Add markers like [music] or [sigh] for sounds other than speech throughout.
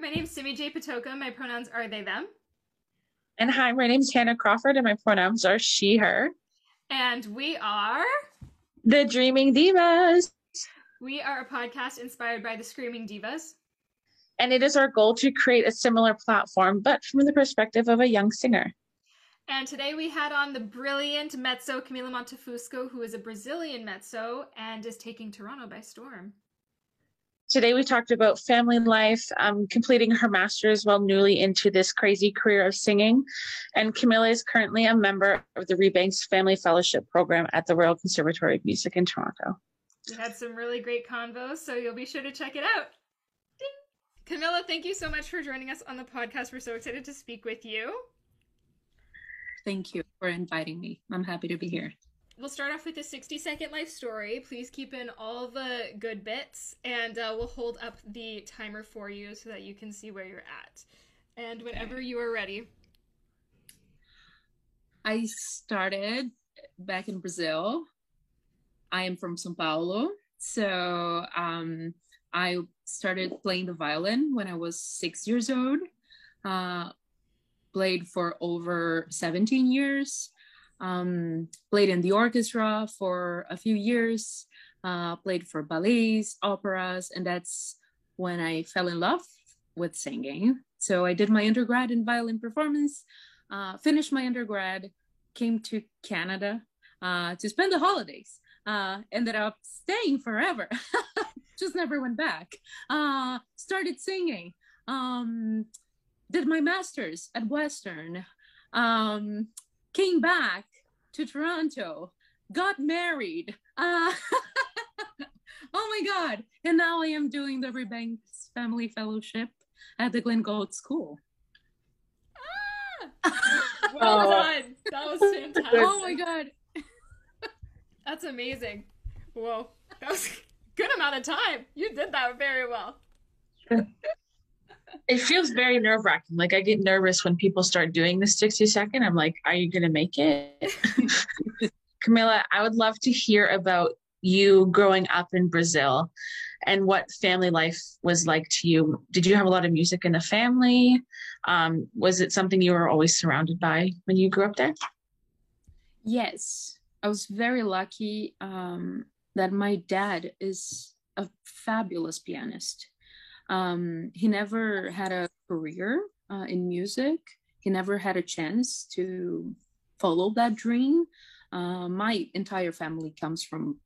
My name's Simi J. Patoka. My pronouns are they, them. And hi, my name's Hannah Crawford, and my pronouns are she, her. And we are the Dreaming Divas. We are a podcast inspired by the Screaming Divas. And it is our goal to create a similar platform, but from the perspective of a young singer. And today we had on the brilliant mezzo Camila Montefusco, who is a Brazilian mezzo and is taking Toronto by storm. Today we talked about family life, um, completing her master's while newly into this crazy career of singing. And Camila is currently a member of the Rebanks Family Fellowship Program at the Royal Conservatory of Music in Toronto. We had some really great convos, so you'll be sure to check it out. Ding. Camila, thank you so much for joining us on the podcast. We're so excited to speak with you. Thank you for inviting me. I'm happy to be here we'll start off with a 60 second life story. Please keep in all the good bits, and uh, we'll hold up the timer for you so that you can see where you're at. And whenever okay. you are ready. I started back in Brazil. I am from Sao Paulo. So um, I started playing the violin when I was six years old. Uh, played for over 17 years um, played in the orchestra for a few years, uh, played for ballets, operas, and that's when I fell in love with singing. So I did my undergrad in violin performance, uh, finished my undergrad, came to Canada uh, to spend the holidays. Uh, ended up staying forever, [laughs] just never went back. Uh, started singing, um, did my master's at Western, um, came back to Toronto, got married. Uh, [laughs] oh my God. And now I am doing the Rebanks Family Fellowship at the Glenn Gould School. Ah! [laughs] Well oh. done. That was [laughs] fantastic. Oh my God. That's amazing. Whoa. That was a good amount of time. You did that very well it feels very nerve wracking. Like I get nervous when people start doing the 60 second. I'm like, are you going to make it? [laughs] Camila, I would love to hear about you growing up in Brazil and what family life was like to you. Did you have a lot of music in the family? Um, was it something you were always surrounded by when you grew up there? Yes, I was very lucky um, that my dad is a fabulous pianist. Um, he never had a career uh, in music. He never had a chance to follow that dream. Uh, my entire family comes from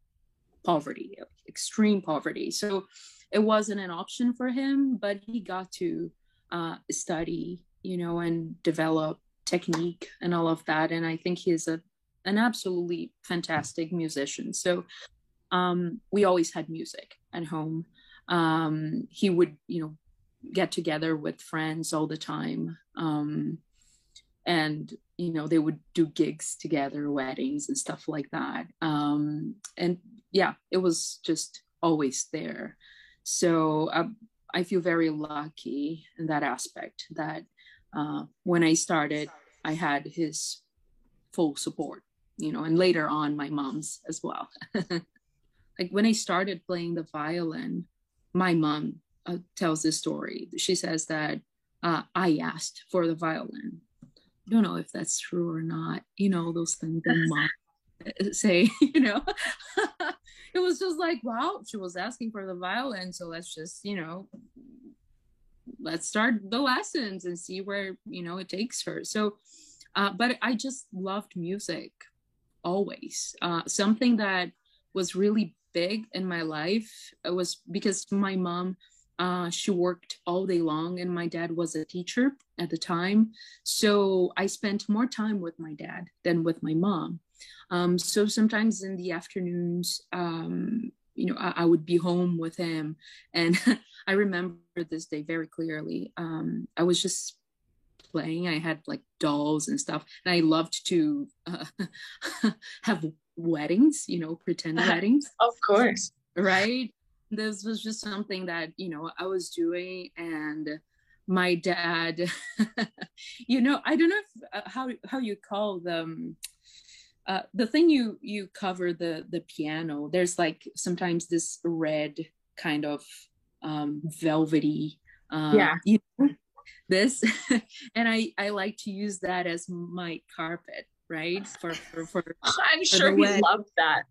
poverty, extreme poverty. So it wasn't an option for him, but he got to uh, study, you know, and develop technique and all of that. And I think he's a an absolutely fantastic musician. So um, we always had music at home um, he would you know get together with friends all the time. Um, and you know they would do gigs together weddings and stuff like that. Um, and yeah it was just always there. So I, um, I feel very lucky in that aspect that uh, when i started i had his full support you know and later on my mom's as well. [laughs] Like when i started playing the violin my mom uh, tells this story. She says that uh, I asked for the violin. I don't know if that's true or not. You know, those things that mom say, [laughs] you know. [laughs] it was just like, wow, she was asking for the violin. So let's just, you know, let's start the lessons and see where, you know, it takes her. So, uh, but I just loved music always. Uh, something that was really big in my life it was because my mom uh, she worked all day long and my dad was a teacher at the time. So i spent more time with my dad than with my mom. Um, so sometimes in the afternoons um, you know I, I, would be home with him. And [laughs] i remember this day very clearly. Um, i was just playing. I had like dolls and stuff. And i loved to uh, [laughs] have weddings, you know, pretend [laughs] weddings. Of course. Right. This was just something that, you know, I was doing and my dad, [laughs] you know, I don't know if, uh, how, how you call them, uh, the thing you, you cover the, the piano, there's like sometimes this red kind of um, velvety Um, yeah. You know, this, [laughs] and I I like to use that as my carpet, right? For for, for [laughs] I'm for sure he loved that,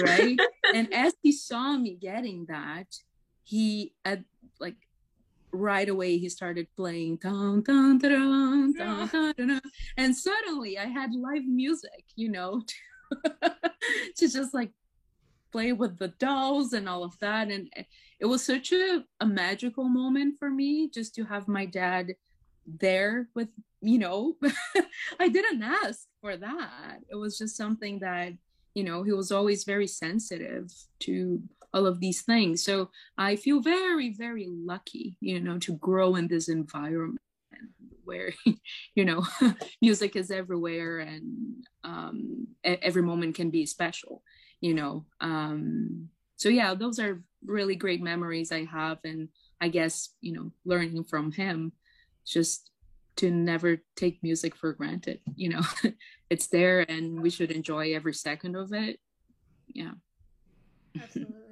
right? [laughs] and as he saw me getting that, he at like right away he started playing dun, dun, dun, dun, dun, and suddenly i had live music you know [laughs] to just like play with the dolls and all of that and it was such a, a magical moment for me just to have my dad there with you know [laughs] i didn't ask for that. It was just something that you know he was always very sensitive to all of these things. So i feel very very lucky you know to grow in this environment where [laughs] you know [laughs] music is everywhere and um, every moment can be special you know um, so yeah those are really great memories i have and i guess you know learning from him just to never take music for granted you know? [laughs] It's there and we should enjoy every second of it. Yeah. Absolutely. [laughs]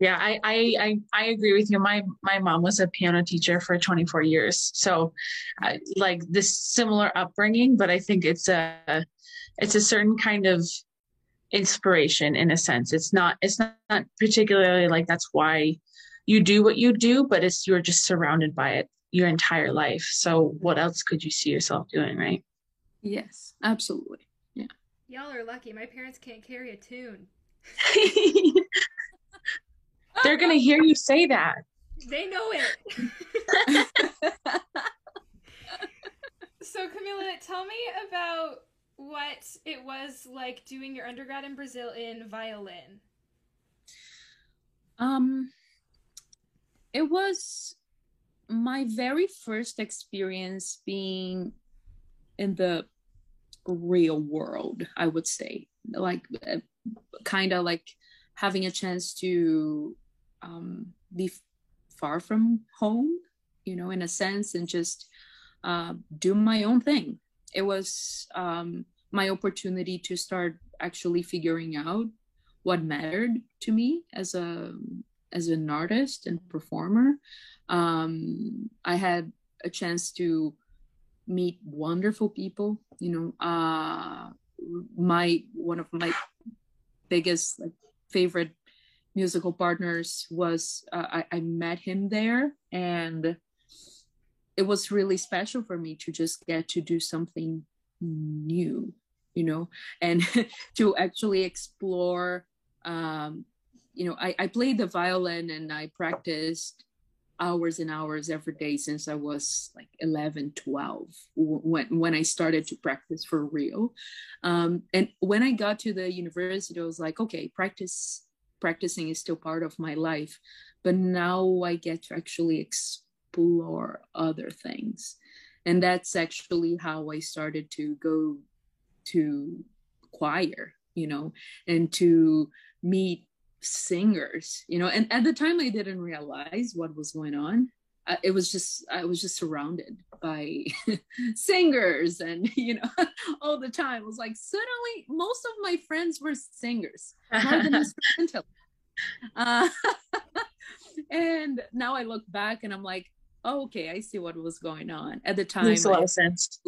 Yeah I, I i i agree with you. My my mom was a piano teacher for 24 years. So I, like this similar upbringing but i think it's a it's a certain kind of inspiration in a sense. It's not it's not, not particularly like that's why you do what you do but it's you're just surrounded by it your entire life so what else could you see yourself doing right yes absolutely yeah y'all are lucky my parents can't carry a tune [laughs] They're going to hear you say that. They know it. [laughs] so, Camila, tell me about what it was like doing your undergrad in Brazil in violin. Um, it was my very first experience being in the real world, I would say, like uh, kind of like having a chance to um, be far from home, you know, in a sense, and just uh, do my own thing. It was um, my opportunity to start actually figuring out what mattered to me as a as an artist and performer. Um, I had a chance to meet wonderful people. You know, uh, my one of my biggest like favorite musical partners was uh, I, I met him there and it was really special for me to just get to do something new you know and [laughs] to actually explore um you know I, I played the violin and i practiced hours and hours every day since i was like 11 12 when when i started to practice for real. Um and when i got to the university i was like okay practice practicing is still part of my life. But now i get to actually explore other things. And that's actually how i started to go to choir you know and to meet singers you know and at the time i didn't realize what was going on. Uh, it was just i was just surrounded by [laughs] singers and [laughs] you know [laughs] all the time. It was like suddenly most of my friends were singers more than instrumental uh, and now i look back and i'm like oh, okay i see what was going on. At the time makes a lot of sense.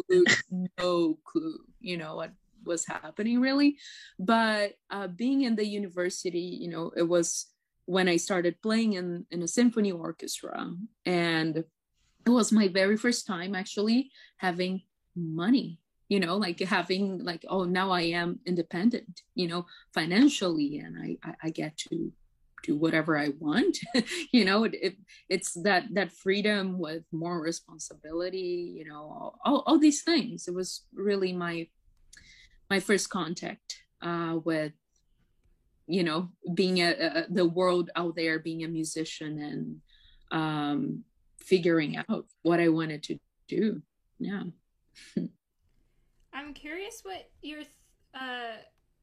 no clue you know what was happening really but uh, being in the university you know it was when I started playing in, in a symphony orchestra. And it was my very first time actually having money, you know, like having like, oh, now I am independent, you know, financially, and I, I, I get to do whatever I want. [laughs] you know, it, it, it's that that freedom with more responsibility, you know, all, all these things. It was really my my first contact uh, with you know being a, a, the world out there being a musician and um figuring out what i wanted to do. Yeah. [laughs] I'm curious what your uh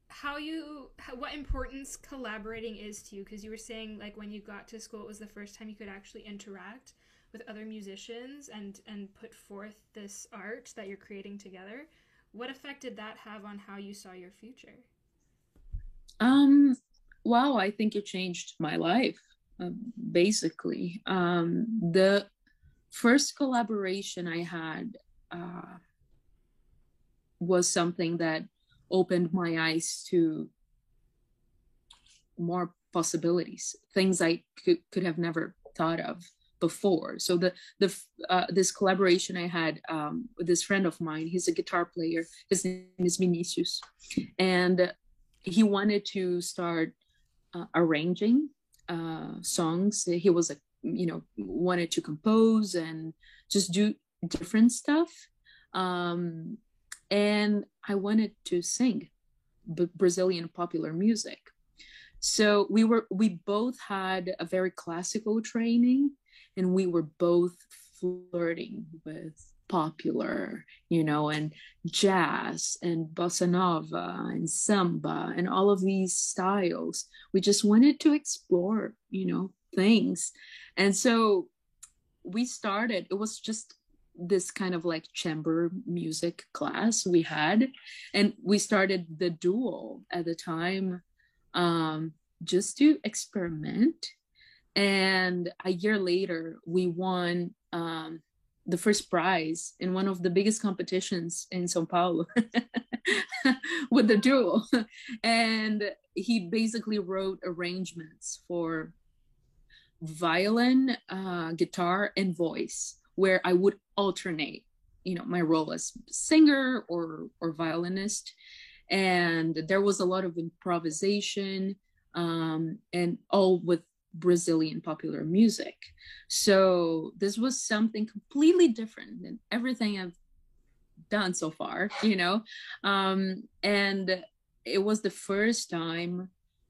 how you what importance collaborating is to you. Because you were saying like when you got to school it was the first time you could actually interact with other musicians and and put forth this art that you're creating together what effect did that have on how you saw your future um, wow, I think it changed my life. Uh, basically, um, the first collaboration I had uh, was something that opened my eyes to more possibilities, things I could, could have never thought of before. So the the uh, this collaboration I had um, with this friend of mine, he's a guitar player. His name is Vinicius, and he wanted to start uh, arranging uh, songs. He was a you know wanted to compose and just do different stuff. Um, and I wanted to sing Brazilian popular music. So we were we both had a very classical training and we were both flirting with popular, you know, and jazz and bossa nova and samba and all of these styles. We just wanted to explore, you know, things. And so we started, it was just this kind of like chamber music class we had and we started the duo at the time um, just to experiment and a year later we won um, the first prize in one of the biggest competitions in sao paulo [laughs] with the duo [laughs] and he basically wrote arrangements for violin uh, guitar and voice where I would alternate, you know, my role as singer or or violinist, and there was a lot of improvisation, um, and all with Brazilian popular music. So this was something completely different than everything I've done so far, [laughs] you know, um, and it was the first time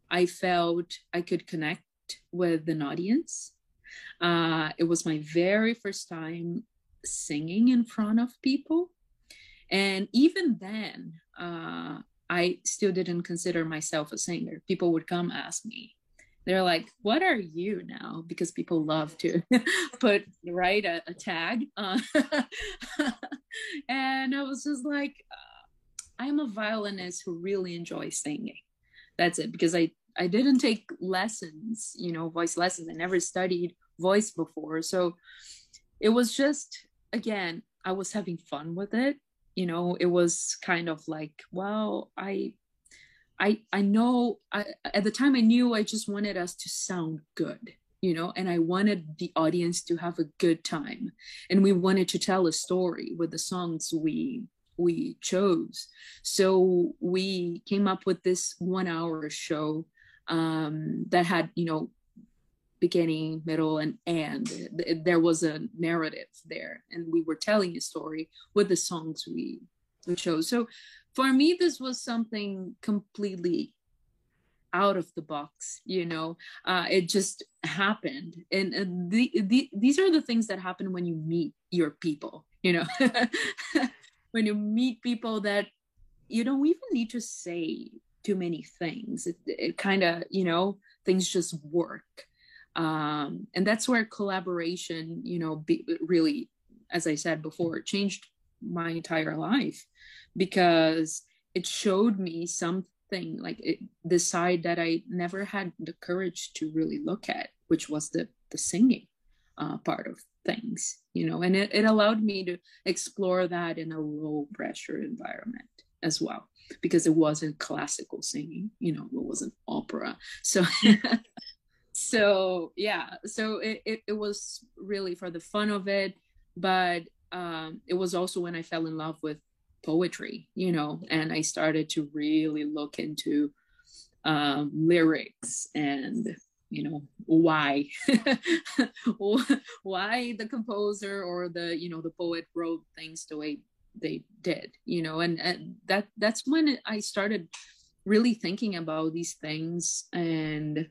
I felt I could connect with an audience uh, it was my very first time singing in front of people. And even then, uh, I still didn't consider myself a singer. People would come ask me, they're like, What are you now? Because people love to [laughs] put, write a, a tag. Uh, [laughs] and I was just like, uh, I'm a violinist who really enjoys singing. That's it. Because I, I didn't take lessons, you know, voice lessons. I never studied voice before. So it was just, again, I was having fun with it. You know, it was kind of like, well, I, I, I know I, at the time I knew I just wanted us to sound good, you know, and I wanted the audience to have a good time. And we wanted to tell a story with the songs we we chose. So we came up with this one hour show um, that had, you know, beginning, middle, and end. There was a narrative there, and we were telling a story with the songs we we chose. So for me, this was something completely out of the box you know? Uh, it just happened. And, and the, the, these are the things that happen when you meet your people you know? [laughs] When you meet people that you don't even need to say too many things. It, it kind of you know things just work. Um, and that's where collaboration you know be, really as i said before changed my entire life because it showed me something like it, the side that i never had the courage to really look at which was the the singing uh, part of things you know and it, it allowed me to explore that in a low pressure environment as well because it wasn't classical singing you know it wasn't opera. So [laughs] so yeah so it, it, it, was really for the fun of it but um, it was also when i fell in love with poetry you know and i started to really look into um, lyrics and you know why [laughs] why the composer or the you know the poet wrote things the way they did you know and, and that that's when i started really thinking about these things and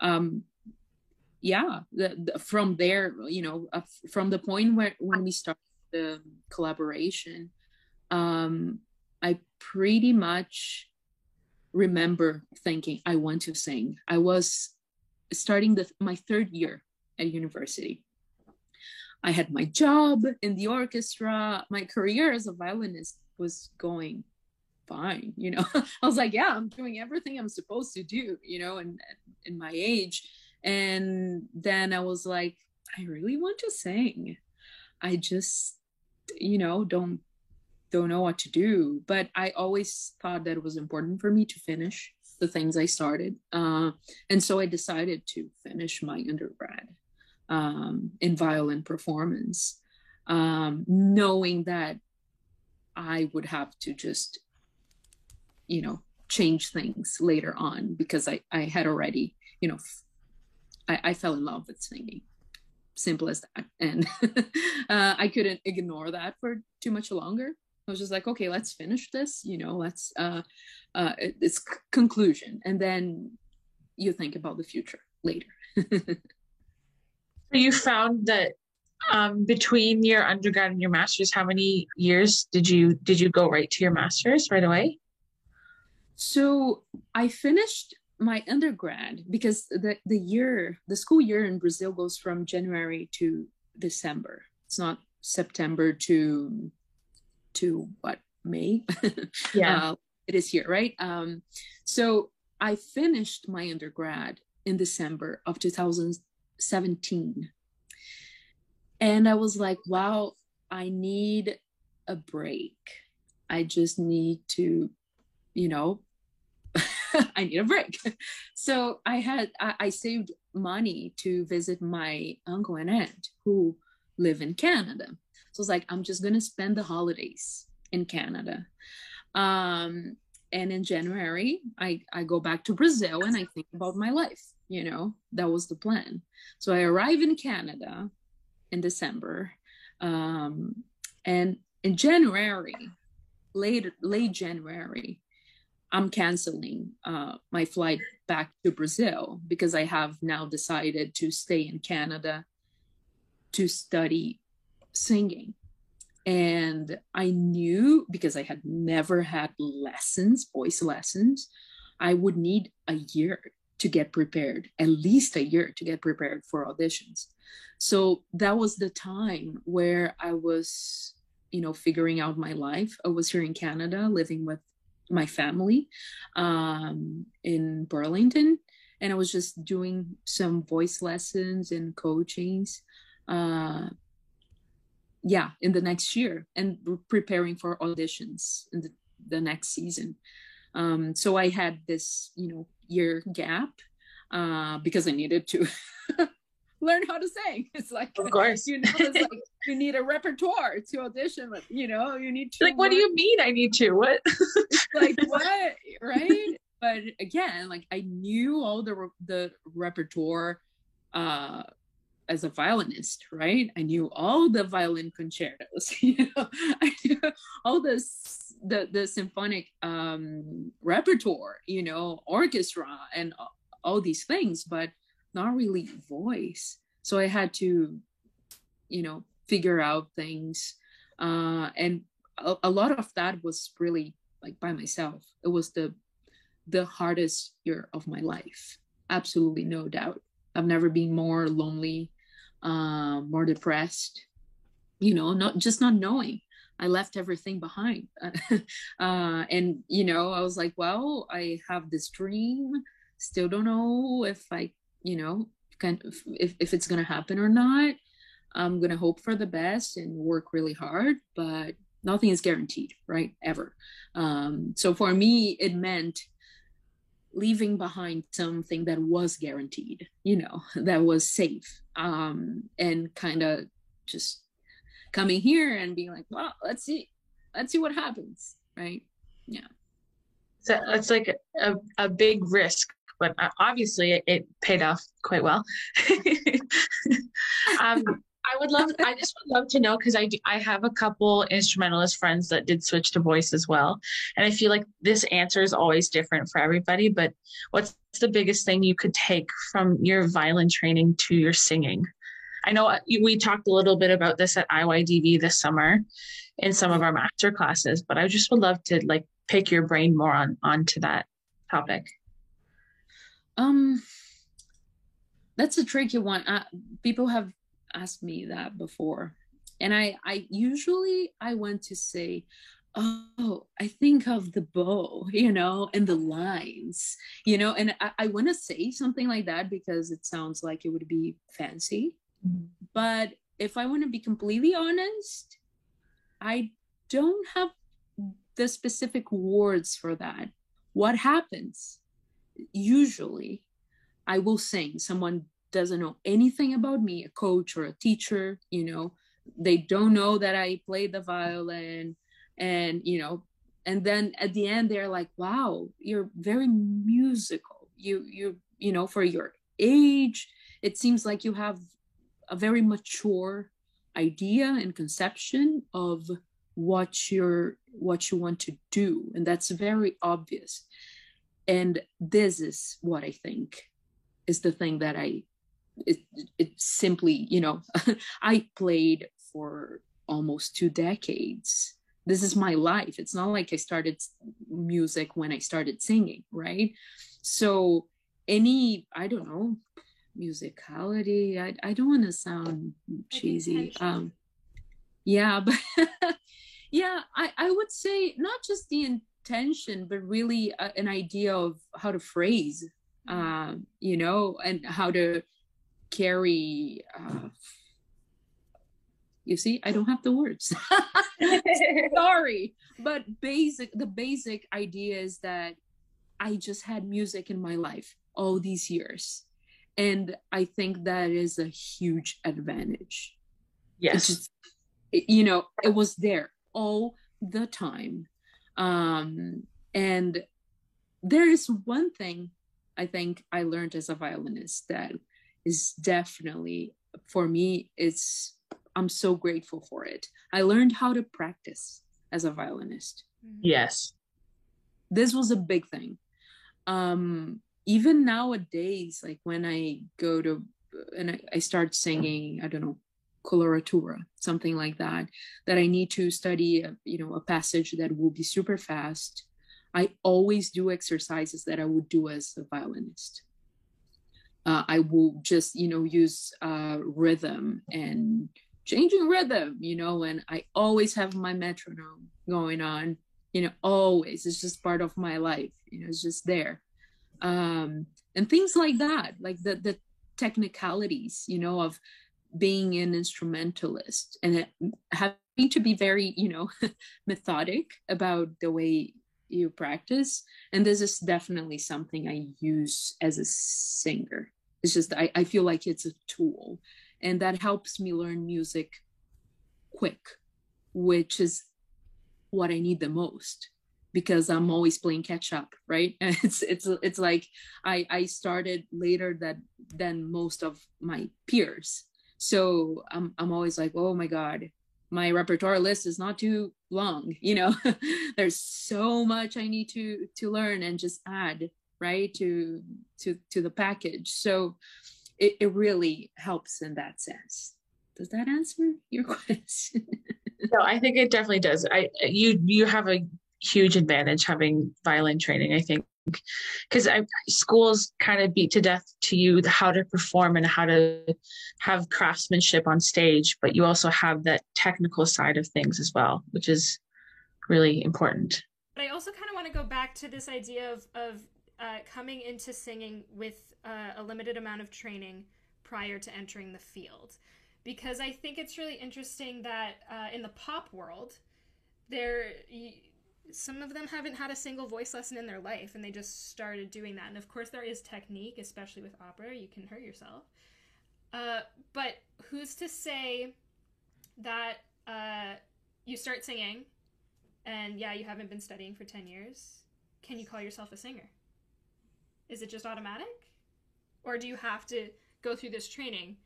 um yeah the, the, from there you know uh, from the point where when we started the collaboration um i pretty much remember thinking i want to sing. I was starting the my third year at university. I had my job in the orchestra. My career as a violinist was going fine you know? [laughs] I was like yeah i'm doing everything i'm supposed to do you know and in my age. And then i was like i really want to sing. I just, you know, don't don't know what to do. But I always thought that it was important for me to finish the things I started, uh, and so I decided to finish my undergrad um, in violin performance, um, knowing that I would have to just, you know, change things later on because I I had already, you know, I, I fell in love with singing simple as that and [laughs] uh, i couldn't ignore that for too much longer i was just like okay let's finish this you know let's uh, uh it's conclusion and then you think about the future later so you found that um, between your undergrad and your master's how many years did you did you go right to your master's right away so i finished my undergrad because the the year the school year in Brazil goes from January to December. It's not September to to what May. [laughs] Yeah, uh, it is here, right? Um, so I finished my undergrad in December of 2017, and I was like, wow, I need a break. I just need to, you know, [laughs] I need a break. [laughs] So I had I, I, saved money to visit my uncle and aunt who live in Canada. So was like, I'm just gonna spend the holidays in Canada. Um, and in January, I, I go back to Brazil and I think about my life. You know, that was the plan. So I arrive in Canada in December. Um, and in January, late late January, I'm canceling uh, my flight back to Brazil because I have now decided to stay in Canada to study singing. And I knew because I had never had lessons, voice lessons, I would need a year to get prepared, at least a year to get prepared for auditions. So that was the time where I was, you know, figuring out my life. I was here in Canada living with my family um, in Burlington. And I was just doing some voice lessons and coachings. Uh, yeah, in the next year and preparing for auditions in the, the next season. Um, so I had this, you know, year gap uh, because I needed to [laughs] learn how to sing. [laughs] It's like, of course, you know, it's like you need a repertoire to audition with. You know, you need to. Like, what do you mean? I need to what? like [laughs] what, right? But again, like I knew all the the repertoire uh as a violinist, right? I knew all the violin concertos, [laughs] you know, I knew all the the symphonic um repertoire, you know, orchestra and all these things, but not really voice. So I had to, you know, figure out things. Uh, and a, a lot of that was really like by myself. It was the the hardest year of my life. Absolutely no doubt. I've never been more lonely, uh, more depressed, you know, not just not knowing. I left everything behind. [laughs] uh, and, you know, I was like, well, I have this dream. Still don't know if I you know can, if, if it's going to happen or not i'm going to hope for the best and work really hard but nothing is guaranteed right ever um, so for me it meant leaving behind something that was guaranteed you know [laughs] that was safe um, and kind of just coming here and being like well let's see let's see what happens right yeah so it's like a, a big risk but uh, obviously it, it paid off quite well. [laughs] um, I would love, I just would love to know because I do, I have a couple instrumentalist friends that did switch to voice as well, and I feel like this answer is always different for everybody. But what's the biggest thing you could take from your violin training to your singing? I know uh, we talked a little bit about this at IYDV this summer in some of our master classes, but I just would love to like pick your brain more on onto that topic. Um, that's a tricky one. Uh, people have asked me that before, and I, I usually I want to say, oh, I think of the bow, [laughs] you know, and the lines, you know, and I, I want to say something like that because it sounds like it would be fancy, mm-hmm. but if I want to be completely honest, I don't have the specific words for that. What happens? Usually, I will sing. Someone doesn't know anything about me, a coach or a teacher, you know, they don't know that I play the violin and, you know, and then at the end they're like, wow, you're very musical. You, you, you know, for your age, it seems like you have a very mature idea and conception of what you're what you want to do and that's very obvious and this is what i think is the thing that i it, it simply you know [laughs] i played for almost two decades. This is my life. It's not like i started music when i started singing right? So any i don't know musicality i, I don't want to sound cheesy um yeah but [laughs] yeah I, I would say not just the intention but really a, an idea of how to phrase uh, you know and how to carry uh, you see i don't have the words. [laughs] Sorry. But basic the basic idea is that i just had music in my life all these years. And i think that is a huge advantage. Yes. just, you know it was there all the time. Um and there is one thing i think i learned as a violinist that is definitely for me it's i'm so grateful for it. I learned how to practice as a violinist. Yes. This was a big thing. Um even nowadays like when i go to and I, I start singing i don't know coloratura something like that that i need to study a, you know a passage that will be super fast i always do exercises that i would do as a violinist uh, i will just you know use uh, rhythm and changing rhythm you know and i always have my metronome going on you know always it's just part of my life you know it's just there um, and things like that, like the the technicalities, you know, of being an instrumentalist and having to be very, you know, [laughs] methodic about the way you practice. And this is definitely something I use as a singer. It's just I, I feel like it's a tool, and that helps me learn music quick, which is what I need the most because I'm always playing catch up, right? And [laughs] it's it's it's like I I started later that than most of my peers. So I'm I'm always like, oh my God, my repertoire list is not too long, you know. [laughs] There's so much I need to to learn and just add, right, to to to the package. So it, it really helps in that sense. Does that answer your [laughs] question? no, I think it definitely does. I you you have a huge advantage having violin training, I think, because schools kind of beat to death to you how to perform and how to have craftsmanship on stage, but you also have that technical side of things as well, which is really important. But I also kind of want to go back to this idea of, of uh, coming into singing with uh, a limited amount of training prior to entering the field. Because I think it's really interesting that uh, in the pop world, there some of them haven't had a single voice lesson in their life and they just started doing that. And of course, there is technique, especially with opera, you can hurt yourself. Uh, but who's to say that uh, you start singing and yeah, you haven't been studying for 10 years? Can you call yourself a singer? Is it just automatic? Or do you have to go through this training?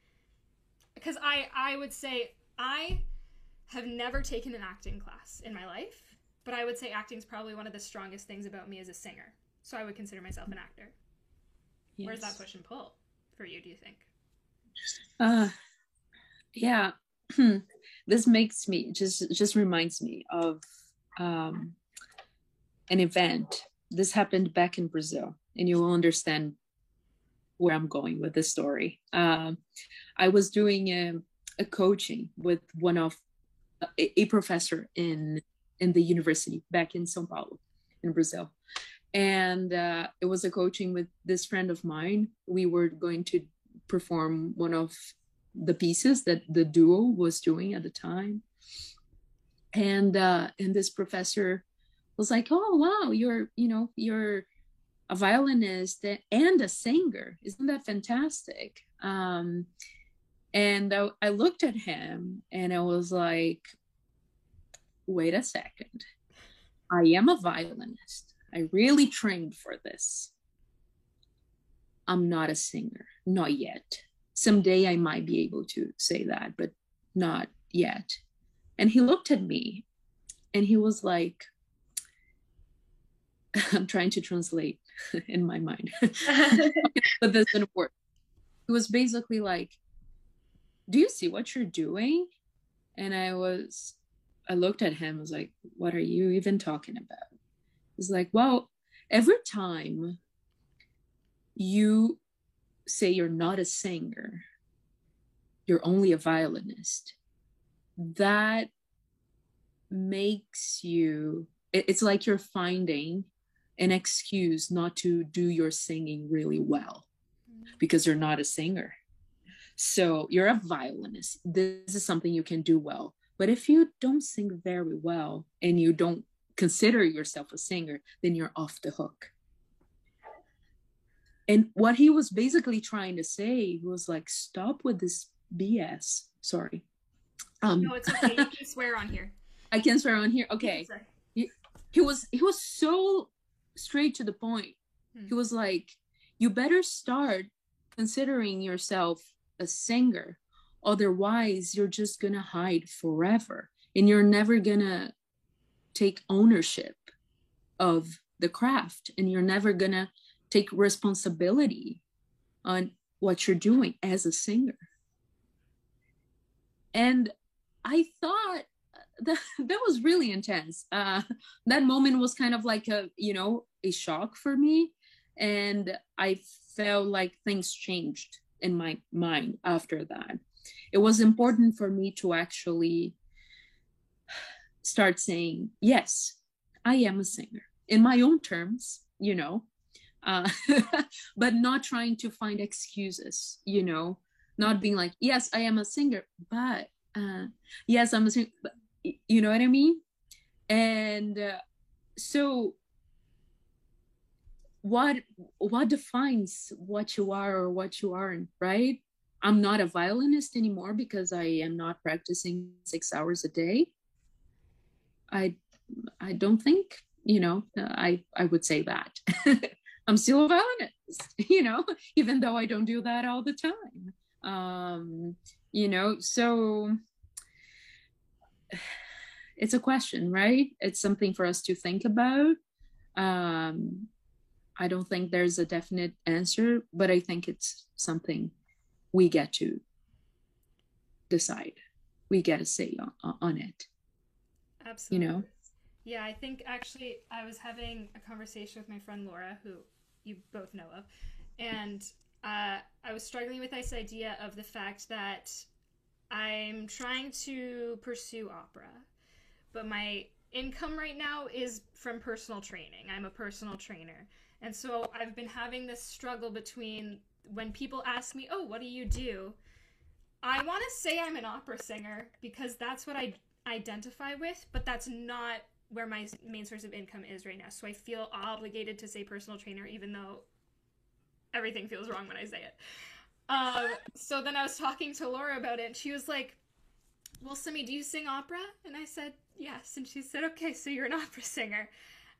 Because I, I would say I have never taken an acting class in my life but I would say acting is probably one of the strongest things about me as a singer. So I would consider myself an actor. Yes. Where's that push and pull for you, do you think? Uh yeah. [clears throat] this makes me just just reminds me of um an event. This happened back in Brazil, and you will understand where I'm going with this story. Um, I was doing a, a coaching with one of a, a professor in in the university back in Sao Paulo, in Brazil. And uh, it was a coaching with this friend of mine. We were going to perform one of the pieces that the duo was doing at the time and uh and this professor was like oh wow you're you know you're a violinist and a singer. Isn't that fantastic? Um and I, I looked at him and I was like wait a second. I am a violinist. I really trained for this. I'm not a singer. Not yet. Someday i might be able to say that but not yet. And he looked at me and he was like, [laughs] I'm trying to translate [laughs] in my mind, [laughs] but this didn't work. It was basically like, Do you see what you're doing? And I was, I looked at him, I was like, What are you even talking about? It's like, Well, every time you say you're not a singer, you're only a violinist, that makes you it's like you're finding an excuse not to do your singing really well mm. because you're not a singer so you're a violinist this is something you can do well but if you don't sing very well and you don't consider yourself a singer then you're off the hook and what he was basically trying to say was like stop with this bs sorry um, no, it's okay. You [laughs] can swear on here. I can swear on here. Okay. He, he was he was so straight to the point. Hmm. He was like, "You better start considering yourself a singer, otherwise you're just gonna hide forever, and you're never gonna take ownership of the craft, and you're never gonna take responsibility on what you're doing as a singer." And I thought [laughs] that, that was really intense. Uh, that moment was kind of like a, you know, a shock for me. And I felt like things changed in my mind after that. It was important for me to actually start saying, yes, I am a singer in my own terms, you know, uh, [laughs] but not trying to find excuses, you know, not being like, yes, I am a singer, but uh, yes, I'm assuming, you know what I mean? And uh, so, what what defines what you are or what you aren't, right? I'm not a violinist anymore because I am not practicing six hours a day. I I don't think you know I I would say that. [laughs] I'm still a violinist, [laughs] you know, even though I don't do that all the time. Um, you know so it's a question right? It's something for us to think about. Um i don't think there's a definite answer but i think it's something we get to decide. We get a say on, on it. Absolutely you know? Yeah i think actually i was having a conversation with my friend laura who you both know of and uh, I was struggling with this idea of the fact that I'm trying to pursue opera, but my income right now is from personal training. I'm a personal trainer. And so I've been having this struggle between when people ask me, Oh, what do you do? I want to say I'm an opera singer because that's what I identify with, but that's not where my main source of income is right now. So I feel obligated to say personal trainer, even though everything feels wrong when I say it. Um, so then I was talking to Laura about it, and she was like, "Well, Simi, do you sing opera?" And I said, "Yes." And she said, "Okay, so you're an [laughs] opera singer."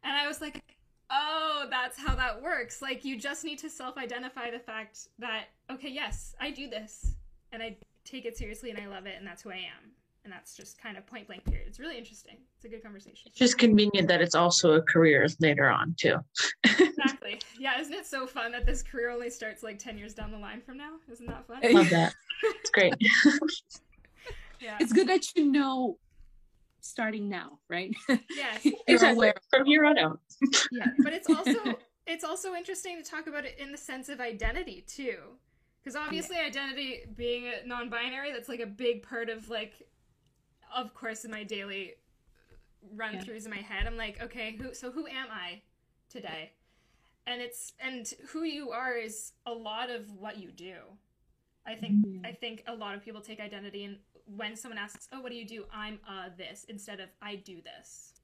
And I was like, "Oh, that's how that works. Like, you just need to self-identify the fact that, okay, yes, I do this, and I take it seriously, and I love it, and that's who I am." and that's just kind of point blank period. It's really interesting. It's a good conversation. It's just convenient that it's also a career later on too. [laughs] exactly. Yeah, isn't it so fun that this career only starts like 10 years down the line from now? Isn't that fun? I love that. [laughs] It's great. yeah. It's good that you know starting now, right? Yes. [laughs] exactly. From here on out. yeah, but it's also it's also interesting to talk about it in the sense of identity too. Because obviously, yeah. identity being non-binary, that's like a big part of like of course, in my daily run throughs yeah. in my head, I'm like, okay, who? So who am I today? And it's and who you are is a lot of what you do. I think mm-hmm. I think a lot of people take identity and when someone asks, "Oh, what do you do?" I'm uh this instead of I do this.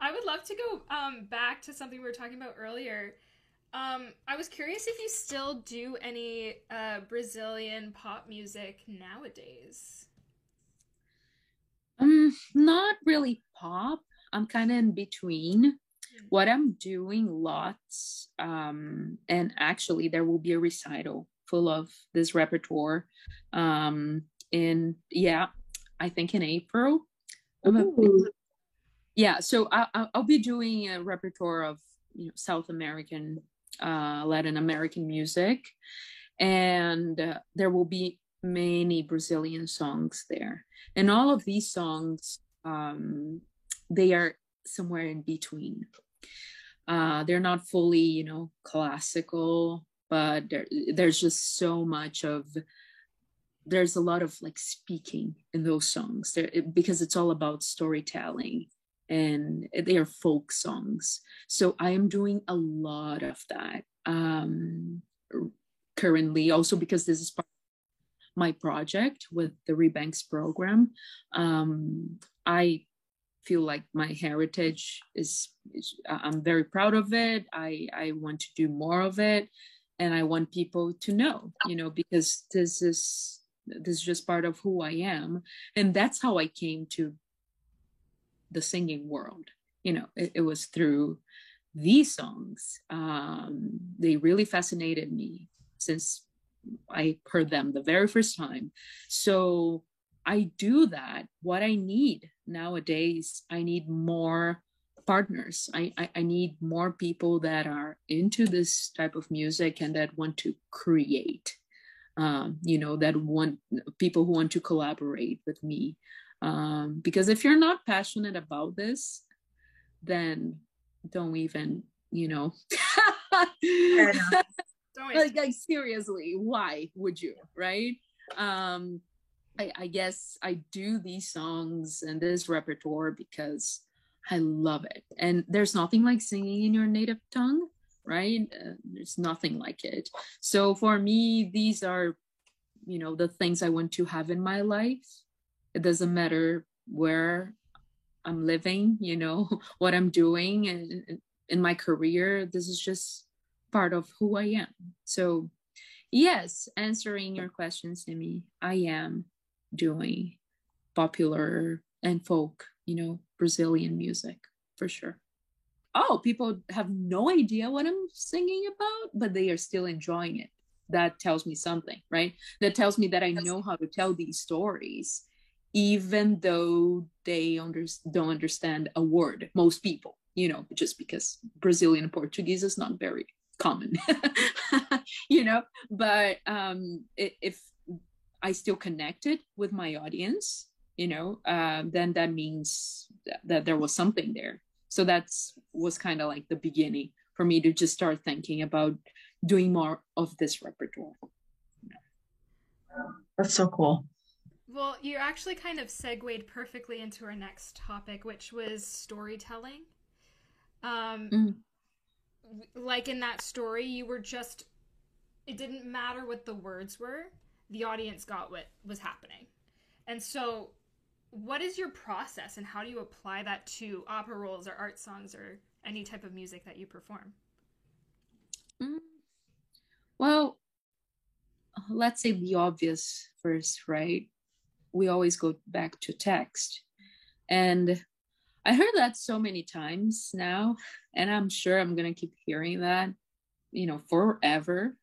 I would love to go um back to something we were talking about earlier. Um, I was curious if you still do any uh, Brazilian pop music nowadays. Um, not really pop. I'm kind of in between. What I'm doing lots, um, and actually there will be a recital full of this repertoire. Um, in yeah, I think in April. yeah, so I, I'll be doing a repertoire of you know South American, uh, Latin American music, and uh, there will be many Brazilian songs there. And all of these songs, um, they are somewhere in between. Uh, they're not fully, you know, classical, but there, there's just so much of there's a lot of like speaking in those songs there, it, because it's all about storytelling and they are folk songs so i am doing a lot of that um currently also because this is part of my project with the Rebanks program. Um, I feel like my heritage is, is, I'm very proud of it. I, I want to do more of it. And I want people to know, you know, because this is this is just part of who I am. And that's how I came to the singing world. You know, it, it was through these songs. Um, they really fascinated me since I heard them the very first time. So I do that. What I need nowadays, I need more partners. I, I, I, need more people that are into this type of music and that want to create. Um, you know, that want people who want to collaborate with me. Um, because if you're not passionate about this, then don't even, you know. [laughs] like, like seriously why would you right um I, I guess i do these songs and this repertoire because i love it. And there's nothing like singing in your native tongue right? Uh, there's nothing like it. So for me these are you know the things i want to have in my life. It doesn't matter where i'm living you know [laughs] what i'm doing and in my career. This is just part of who I am. So, yes, answering your question, Simi, I am doing popular and folk, you know, Brazilian music for sure. Oh, people have no idea what I'm singing about, but they are still enjoying it. That tells me something, right? That tells me that I know how to tell these stories, even though they under- don't understand a word. Most people, you know, just because Brazilian Portuguese is not very common [laughs] you know but um if i still connected with my audience you know um, then that means that, that there was something there. So that's was kind of like the beginning for me to just start thinking about doing more of this repertoire. That's so cool. Well you actually kind of segued perfectly into our next topic which was storytelling. Um, mm like in that story, you were just it didn't matter what the words were, the audience got what was happening. And so what is your process and how do you apply that to opera roles or art songs or any type of music that you perform? Mm. Well, let's say the obvious first, right? We always go back to text. And I heard that so many times now, and I'm sure I'm going to keep hearing that, you know, forever.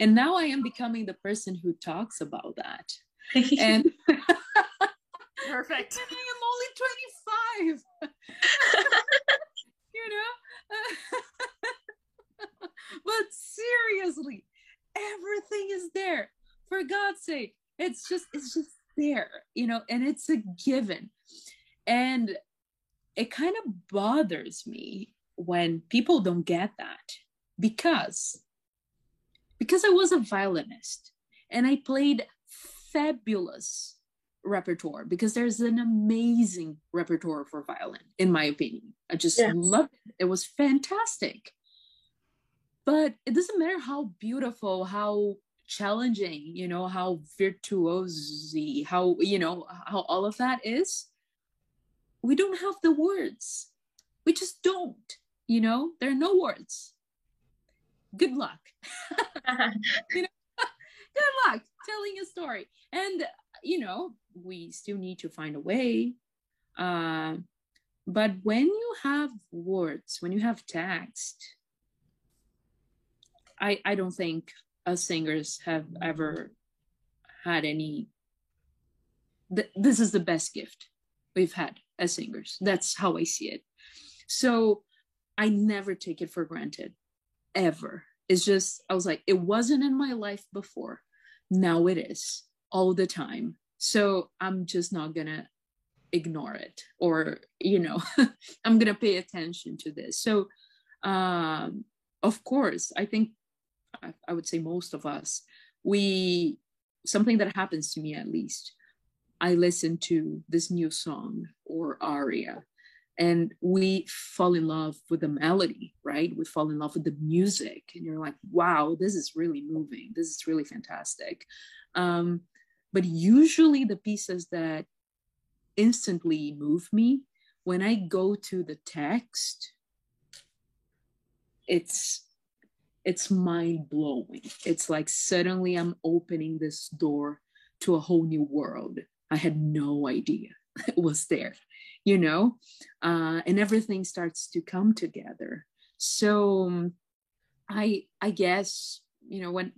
And now I am becoming the person who talks about that. and [laughs] [laughs] perfect. I am only 25. [laughs] you know? but seriously, everything is there. For God's sake, it's just it's just there, you know, and it's a given. And it kind of bothers me when people don't get that because because I was a violinist and I played fabulous repertoire because there's an amazing repertoire for violin in my opinion. I just yes. loved it. It was fantastic. But it doesn't matter how beautiful, how challenging you know how virtuosy how you know how all of that is we don't have the words we just don't you know there are no words good luck. [laughs] You know [laughs] good luck telling a story. And you know we still need to find a way. Uh, but when you have words when you have text i i don't think us singers have ever had any th- this is the best gift we've had as singers. That's how i see it. So i never take it for granted ever. It's just i was like it wasn't in my life before. Now it is all the time. So i'm just not gonna ignore it or you know [laughs] i'm gonna pay attention to this. So um of course i think I, I would say most of us we something that happens to me at least i listen to this new song or aria and we fall in love with the melody right? We fall in love with the music and you're like wow this is really moving. This is really fantastic. Um, but usually the pieces that instantly move me when i go to the text it's it's mind blowing it's like suddenly i'm opening this door to a whole new world. I had no idea [laughs] it was there you know uh, and everything starts to come together. So um, i i guess you know when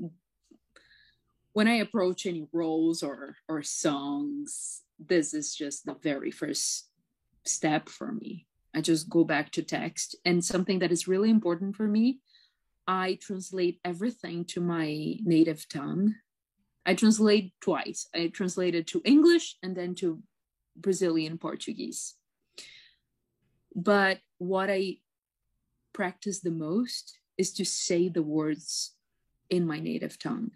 when i approach any roles or or songs this is just the very first step for me. I just go back to text. And something that is really important for me i translate everything to my native tongue. I translate twice. I translated to english and then to Brazilian Portuguese. But what I practice the most is to say the words in my native tongue.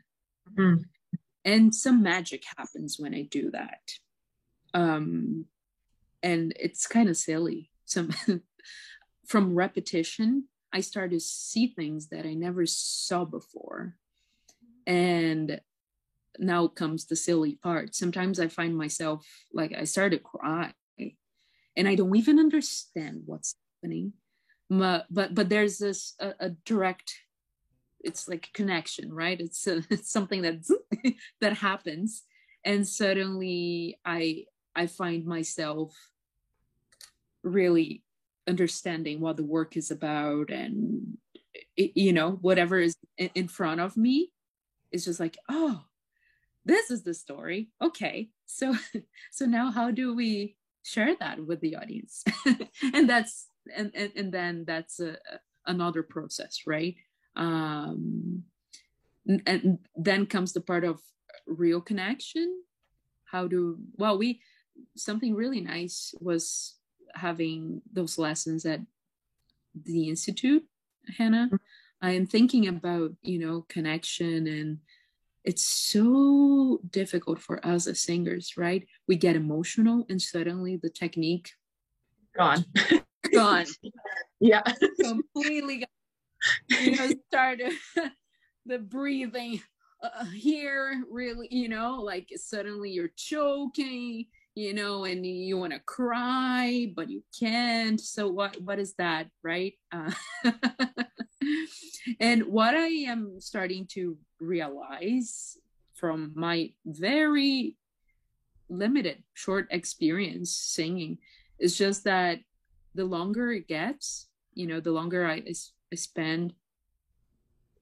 Mm. And some magic happens when I do that. Um, and it's kind of silly. Some [laughs] from repetition, I start to see things that I never saw before. And now comes the silly part. Sometimes I find myself like I start to cry and I don't even understand what's happening. But but, but there's this a, a direct it's like connection, right? It's, uh, a, [laughs] it's something that [laughs] that happens and suddenly I I find myself really understanding what the work is about and you know whatever is in front of me is just like oh this is the story. Okay. So [laughs] so now how do we share that with the audience? [laughs] And that's and, and and then that's a, another process right? Um and, and then comes the part of real connection. How do well we something really nice was having those lessons at the institute hannah. Mm-hmm. i am thinking about you know connection and it's so difficult for us as singers, right? We get emotional and suddenly the technique gone. gone. [laughs] yeah. Completely gone. You know, start [laughs] the breathing uh, here, really, you know, like suddenly you're choking, you know, and you want to cry, but you can't. So what what is that, right? Uh, [laughs] and what I am starting to realize from my very limited short experience singing is just that the longer it gets, you know, the longer I, I spend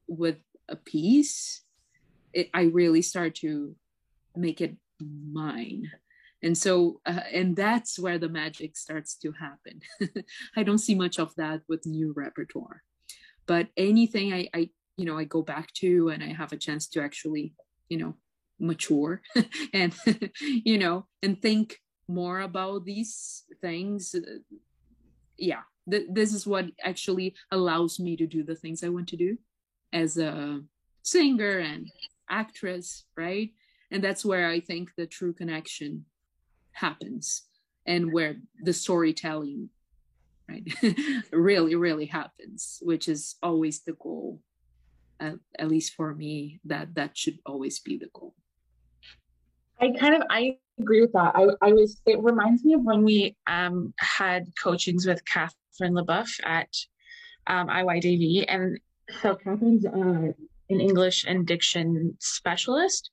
with a piece, it, I really start to make it mine. And so uh, and that's where the magic starts to happen. [laughs] I don't see much of that with new repertoire. But anything I, I you know i go back to and i have a chance to actually you know mature [laughs] and you know and think more about these things. Yeah th- this is what actually allows me to do the things i want to do as a singer and actress right? And that's where i think the true connection happens and where the storytelling right [laughs] really really happens which is always the goal at, at least for me that that should always be the goal I kind of I agree with that. I, I was it reminds me of when we um had coachings with Catherine LeBoeuf at um, IYDV and so Catherine's uh, an English and diction specialist.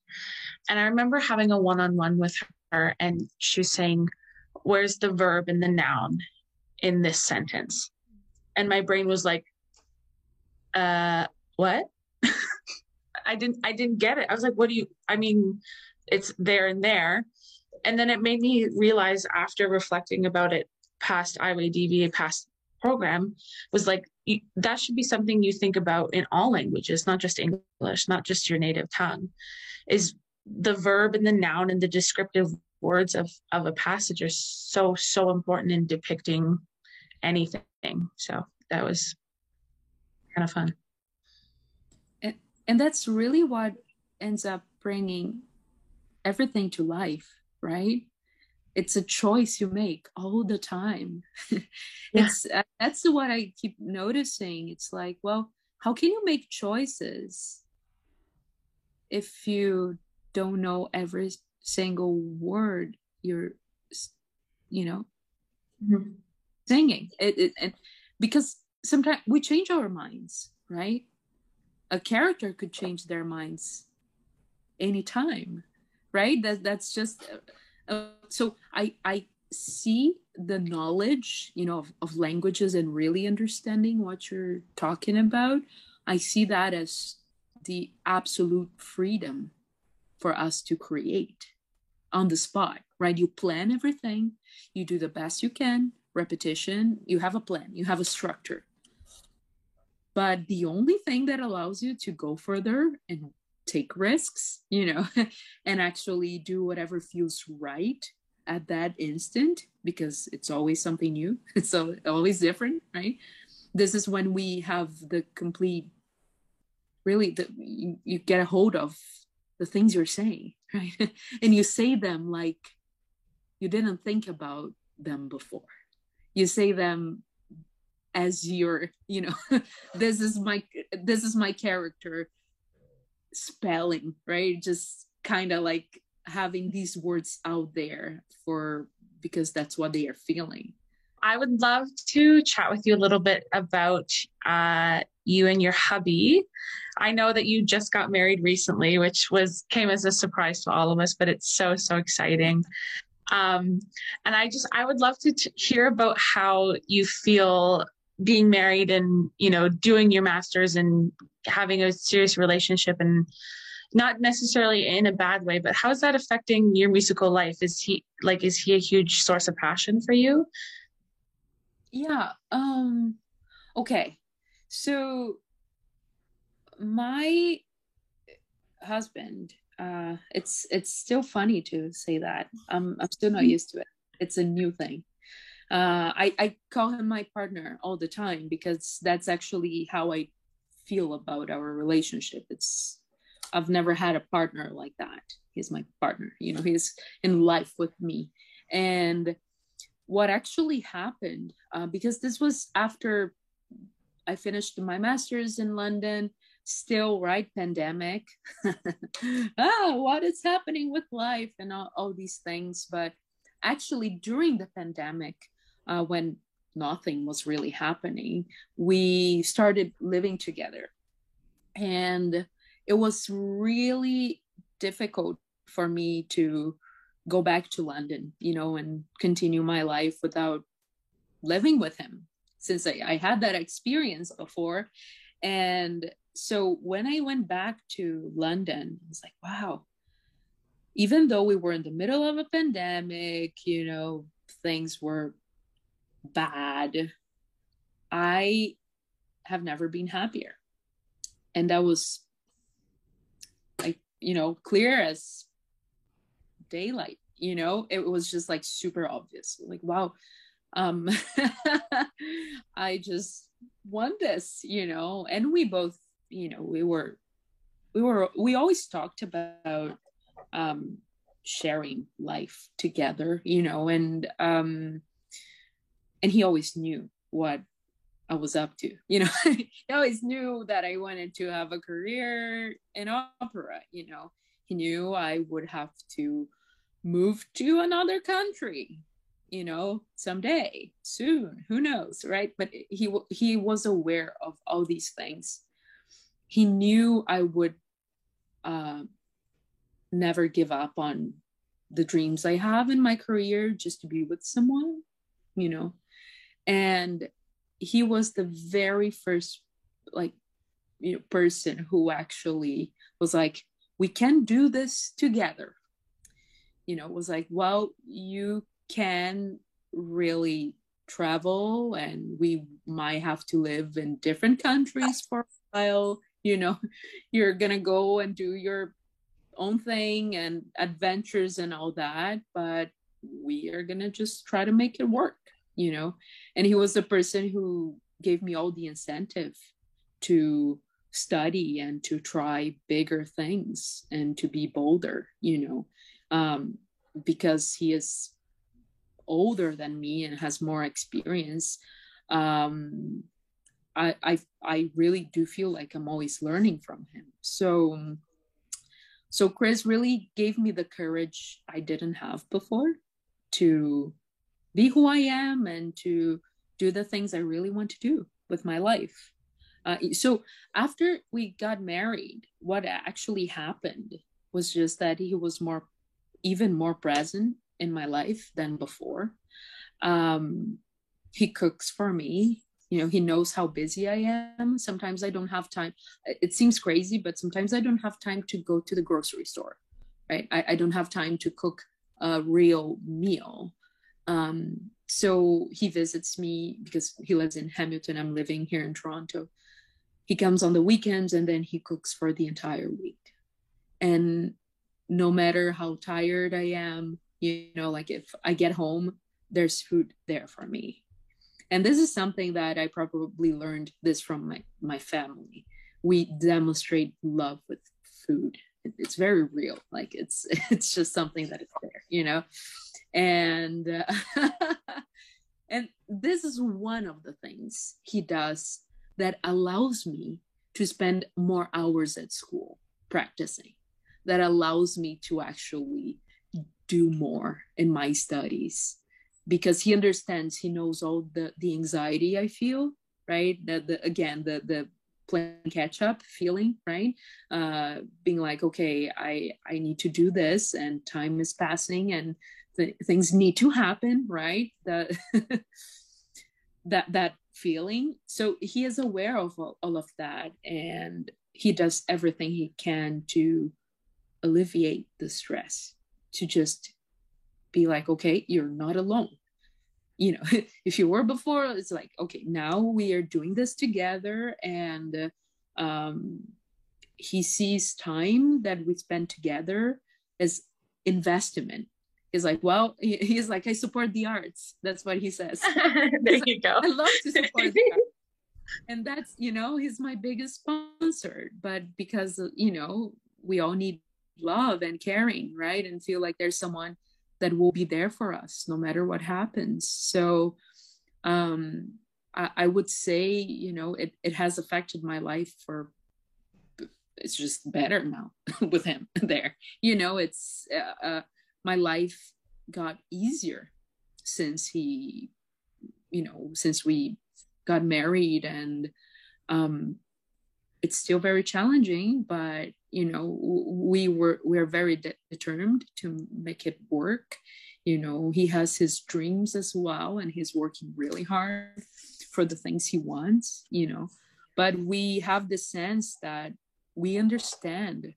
And I remember having a one-on-one with her and she was saying, Where's the verb and the noun in this sentence? And my brain was like, uh what? [laughs] I didn't I didn't get it. I was like, what do you I mean it's there and there. And then it made me realize after reflecting about it past IYDV, past program, was like you, that should be something you think about in all languages, not just English, not just your native tongue. Is the verb and the noun and the descriptive words of of a passage are so so important in depicting anything. So that was kind of fun. And, that's really what ends up bringing everything to life, right? It's a choice you make all the time. [laughs] yeah. It's uh, that's what I keep noticing. It's like, well, how can you make choices if you don't know every single word you're, you know, mm-hmm. singing? It, it and because sometimes we change our minds, right? A character could change their minds anytime right? That that's just uh, uh, so i i see the knowledge you know of, of languages and really understanding what you're talking about. I see that as the absolute freedom for us to create on the spot right? You plan everything. You do the best you can. Repetition. You have a plan. You have a structure but the only thing that allows you to go further and take risks, you know, [laughs] and actually do whatever feels right at that instant because it's always something new. [laughs] It's always different, right? This is when we have the complete, really, the, you, you get a hold of the things you're saying, [laughs] right? and you say them like you didn't think about them before. You say them as your, you know, [laughs] this is my this is my character spelling, right? Just kind of like having these words out there for because that's what they are feeling. I would love to chat with you a little bit about uh, you and your hubby. I know that you just got married recently, which was came as a surprise to all of us, but it's so so exciting. Um, and I just I would love to t- hear about how you feel being married and you know doing your masters and having a serious relationship and not necessarily in a bad way but how is that affecting your musical life? Is he like is he a huge source of passion for you? Yeah um okay. So my husband uh it's it's still funny to say that. I'm i'm still not mm-hmm. used to it. It's a new thing uh, I, I call him my partner all the time because that's actually how I feel about our relationship. It's I've never had a partner like that. He's my partner, you know, he's in life with me. And what actually happened, uh, because this was after I finished my master's in London, still, right? Pandemic. [laughs] ah, what is happening with life and all, all these things. But actually, during the pandemic, uh, when nothing was really happening, we started living together. And it was really difficult for me to go back to London, you know, and continue my life without living with him since I, I had that experience before. And so when I went back to London, I was like, wow, even though we were in the middle of a pandemic, you know, things were bad, I have never been happier. And that was like, you know, clear as daylight, you know, it was just like super obvious. Like, wow, um, [laughs] I just want this, you know, and we both, you know, we were, we were, we always talked about, um, sharing life together, you know, and, um, and he always knew what I was up to. You know, [laughs] he always knew that I wanted to have a career in opera. You know, he knew I would have to move to another country. You know, someday, soon, who knows, right? But he he was aware of all these things. He knew I would uh, never give up on the dreams I have in my career, just to be with someone. You know, and he was the very first like you know person who actually was like we can do this together. You know was like well you can really travel and we might have to live in different countries for a while. You know [laughs] you're gonna go and do your own thing and adventures and all that but we are gonna just try to make it work you know? And he was the person who gave me all the incentive to study and to try bigger things and to be bolder you know? Um, because he is older than me and has more experience um, I, I i really do feel like i'm always learning from him. So so chris really gave me the courage i didn't have before to be who I am and to do the things I really want to do with my life. Uh, so after we got married, what actually happened was just that he was more, even more present in my life than before. Um, he cooks for me. You know, he knows how busy I am. Sometimes I don't have time. It seems crazy, but sometimes I don't have time to go to the grocery store, right? I, I don't have time to cook a real meal. Um, so he visits me because he lives in Hamilton. I'm living here in Toronto. He comes on the weekends and then he cooks for the entire week. And no matter how tired I am, you know, like if I get home, there's food there for me. And this is something that I probably learned this from my, my family. We demonstrate love with food. It's very real. Like it's [laughs] it's just something that is there, you know and uh, [laughs] and this is one of the things he does that allows me to spend more hours at school practicing that allows me to actually do more in my studies because he understands he knows all the the anxiety i feel right? That the again the the playing catch up feeling right? Uh being like okay i i need to do this and time is passing and th- things need to happen right? That [laughs] that that feeling. So he is aware of all, all of that and he does everything he can to alleviate the stress to just be like okay you're not alone. You know [laughs] if you were before it's like okay now we are doing this together and um he sees time that we spend together as investment he's like, well, he's like, I support the arts. That's what he says. [laughs] there you go. I love to support the [laughs] arts. And that's, you know, he's my biggest sponsor. But because, you know, we all need love and caring, right? And feel like there's someone that will be there for us no matter what happens. So um I, I would say, you know, it, it has affected my life for it's just better now [laughs] with him there. You know, it's uh, uh my life got easier since he you know since we got married and um it's still very challenging but you know we were we're very de- determined to make it work. You know he has his dreams as well and he's working really hard for the things he wants you know. But we have the sense that we understand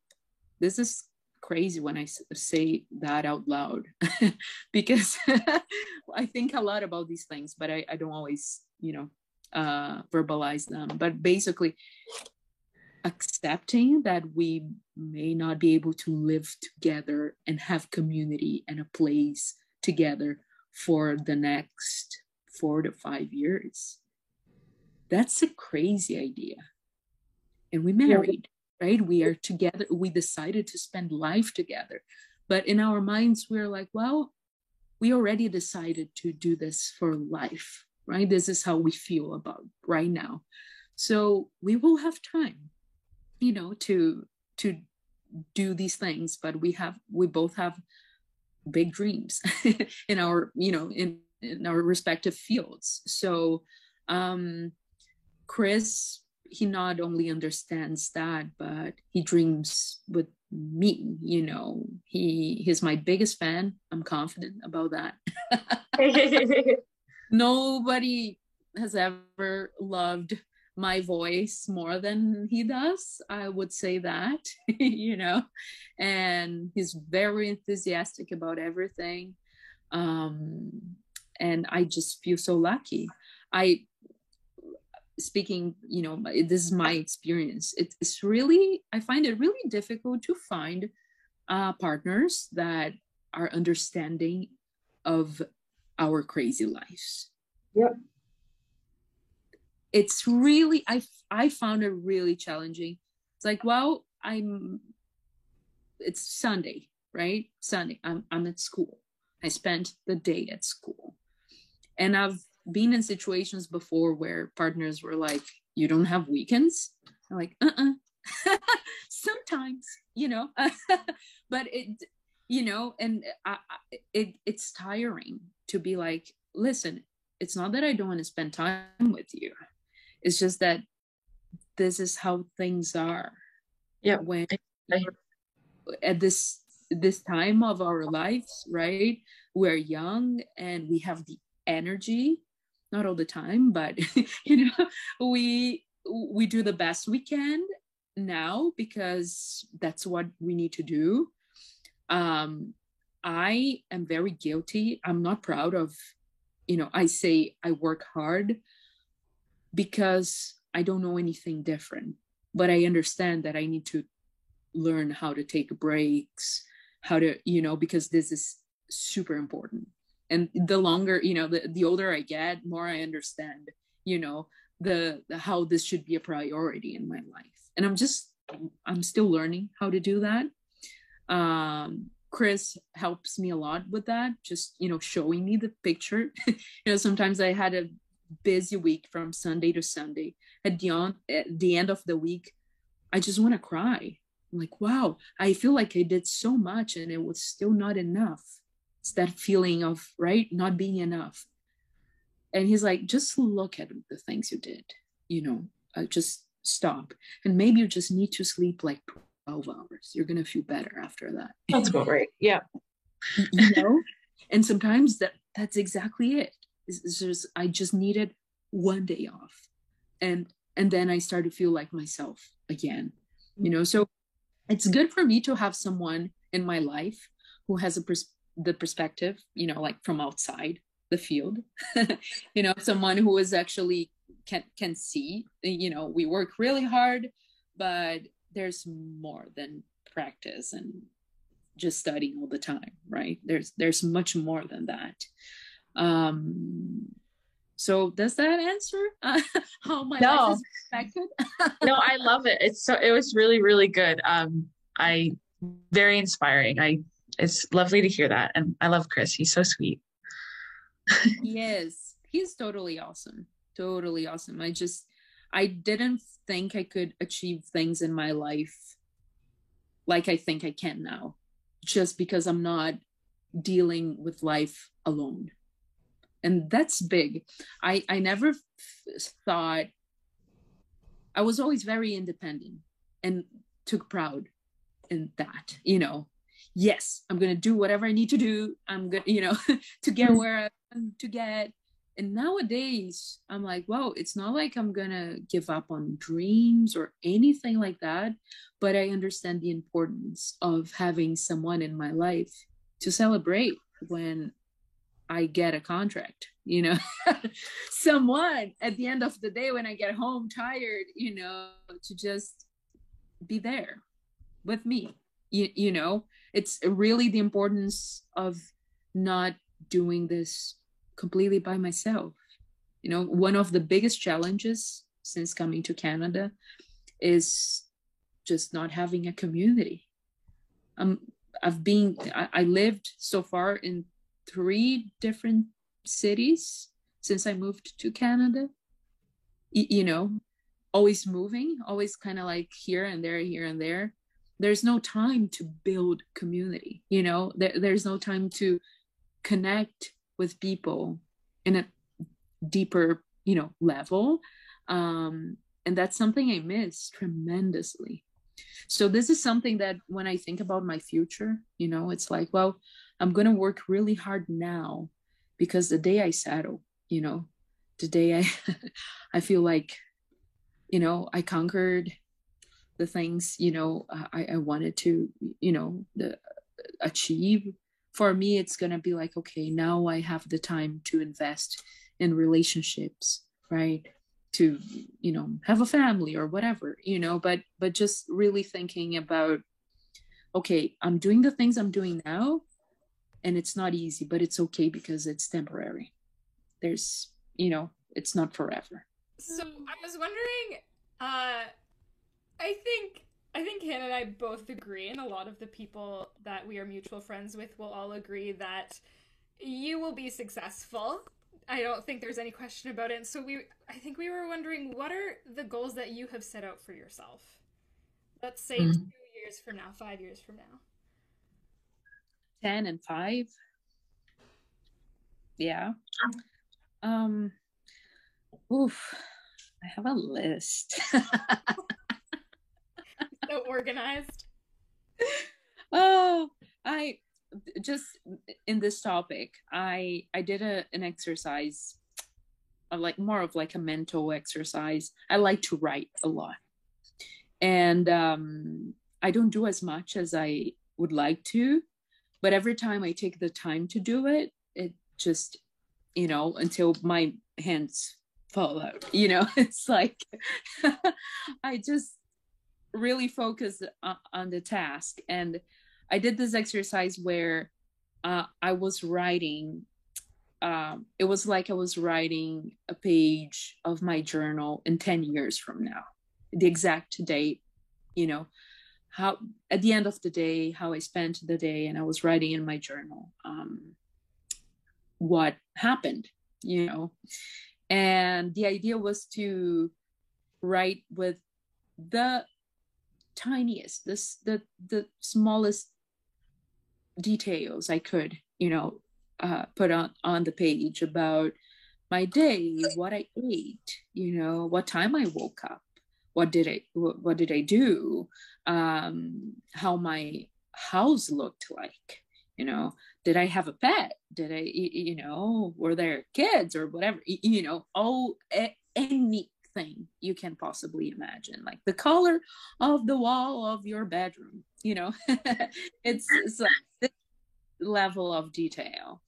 this is crazy when I say that out loud [laughs] because [laughs] I think a lot about these things, but I, I don't always, you know, uh, verbalize them. But basically, accepting that we may not be able to live together and have community and a place together for the next four to five years. That's a crazy idea. And we married right? We are together. We decided to spend life together. But in our minds, we're like, well, we already decided to do this for life. right? This is how we feel about right now. So we will have time, you know, to to do these things, but we have we both have big dreams [laughs] in our, you know, in, in our respective fields. So um Chris he not only understands that but he dreams with me you know. He he's my biggest fan. I'm confident about that. [laughs] Nobody has ever loved my voice more than he does i would say that [laughs] you know. And he's very enthusiastic about everything. Um and i just feel so lucky. I speaking you know this is my experience. It's really i find it really difficult to find uh, partners that are understanding of our crazy lives. Yep. It's really i i found it really challenging. It's like well i'm it's sunday right? Sunday i'm, I'm at school. I spent the day at school. And i've been in situations before where partners were like, "You don't have weekends." I'm like, "Uh-uh." [laughs] Sometimes, you know, [laughs] but it, you know, and I, it it's tiring to be like, "Listen, it's not that I don't want to spend time with you. It's just that this is how things are." Yeah. When at this this time of our lives, right? We're young and we have the energy not all the time but [laughs] you know we we do the best we can now because that's what we need to do. Um i am very guilty. I'm not proud of you know i say i work hard because i don't know anything different but i understand that i need to learn how to take breaks how to you know because this is super important and the longer you know the, the older i get more i understand you know the, the how this should be a priority in my life. And i'm just i'm still learning how to do that. Um chris helps me a lot with that just you know showing me the picture. [laughs] You know sometimes i had a busy week from sunday to sunday. At the, on, at the end of the week i just want to cry. I'm like wow i feel like i did so much and it was still not enough it's that feeling of right not being enough. And he's like just look at the things you did you know uh, just stop. And maybe you just need to sleep like 12 hours. You're gonna feel better after that. That's right. Yeah. You know? [laughs] And sometimes that that's exactly it. It's, it's just i just needed one day off. And and then i started to feel like myself again you know? So it's good for me to have someone in my life who has a pers- the perspective you know like from outside the field. [laughs] You know someone who is actually can can see you know we work really hard but there's more than practice and just studying all the time right? There's there's much more than that. Um so does that answer uh, [laughs] how my no. life is affected [laughs] no i love it. It's so it was really really good. Um i very inspiring. I it's lovely to hear that. And I love Chris. He's so sweet. yes, he's totally awesome. Totally awesome. I just, I didn't think I could achieve things in my life like I think I can now, just because I'm not dealing with life alone. And that's big. I, I never f- thought, I was always very independent and took proud in that, you know, yes i'm going to do whatever i need to do. I'm going to you know [laughs] to get mm-hmm. where i'm to get. And nowadays i'm like well it's not like i'm going to give up on dreams or anything like that but i understand the importance of having someone in my life to celebrate when i get a contract you know? [laughs] Someone at the end of the day when i get home tired you know to just be there with me you, you know it's really the importance of not doing this completely by myself you know one of the biggest challenges since coming to canada is just not having a community um i've been I, I lived so far in three different cities since I moved to Canada. You know, always moving, always kind of like here and there, here and there. There's no time to build community, you know, there, there's no time to connect with people in a deeper, you know, level. Um, and that's something I miss tremendously. So this is something that when I think about my future, you know, it's like, well, I'm going to work really hard now because the day I settle, you know, the day I [laughs] I feel like you know i conquered the things you know i, I wanted to you know the, achieve for me it's going to be like okay now i have the time to invest in relationships right? To you know have a family or whatever you know but but just really thinking about okay i'm doing the things i'm doing now and it's not easy but it's okay because it's temporary. There's you know it's not forever. So I was wondering, uh, I think I think Hannah and I both agree, and a lot of the people that we are mutual friends with will all agree that you will be successful. I don't think there's any question about it. And so we, I think we were wondering, what are the goals that you have set out for yourself? Let's say mm-hmm. two years from now, five years from now. Ten and five. Yeah. Um. Oof. I have a list. [laughs] [laughs] so [laughs] organized. Oh, I just in this topic, I I did a an exercise like more of like a mental exercise. I like to write a lot. And um I don't do as much as I would like to, but every time I take the time to do it, it just you know until my hands fall out you know [laughs] it's like [laughs] i just really focused on the task. And i did this exercise where uh, i was writing um, it was like i was writing a page of my journal in 10 years from now. The exact date you know how at the end of the day how i spent the day and i was writing in my journal um, what happened you know. And the idea was to write with the tiniest this the the smallest details i could you know uh, put on on the page about my day what i ate you know what time i woke up what did i what, what did i do um how my house looked like you know did i have a pet? Did i you know were there kids or whatever you know oh anything you can possibly imagine like the color of the wall of your bedroom you know? [laughs] It's, it's like this level of detail.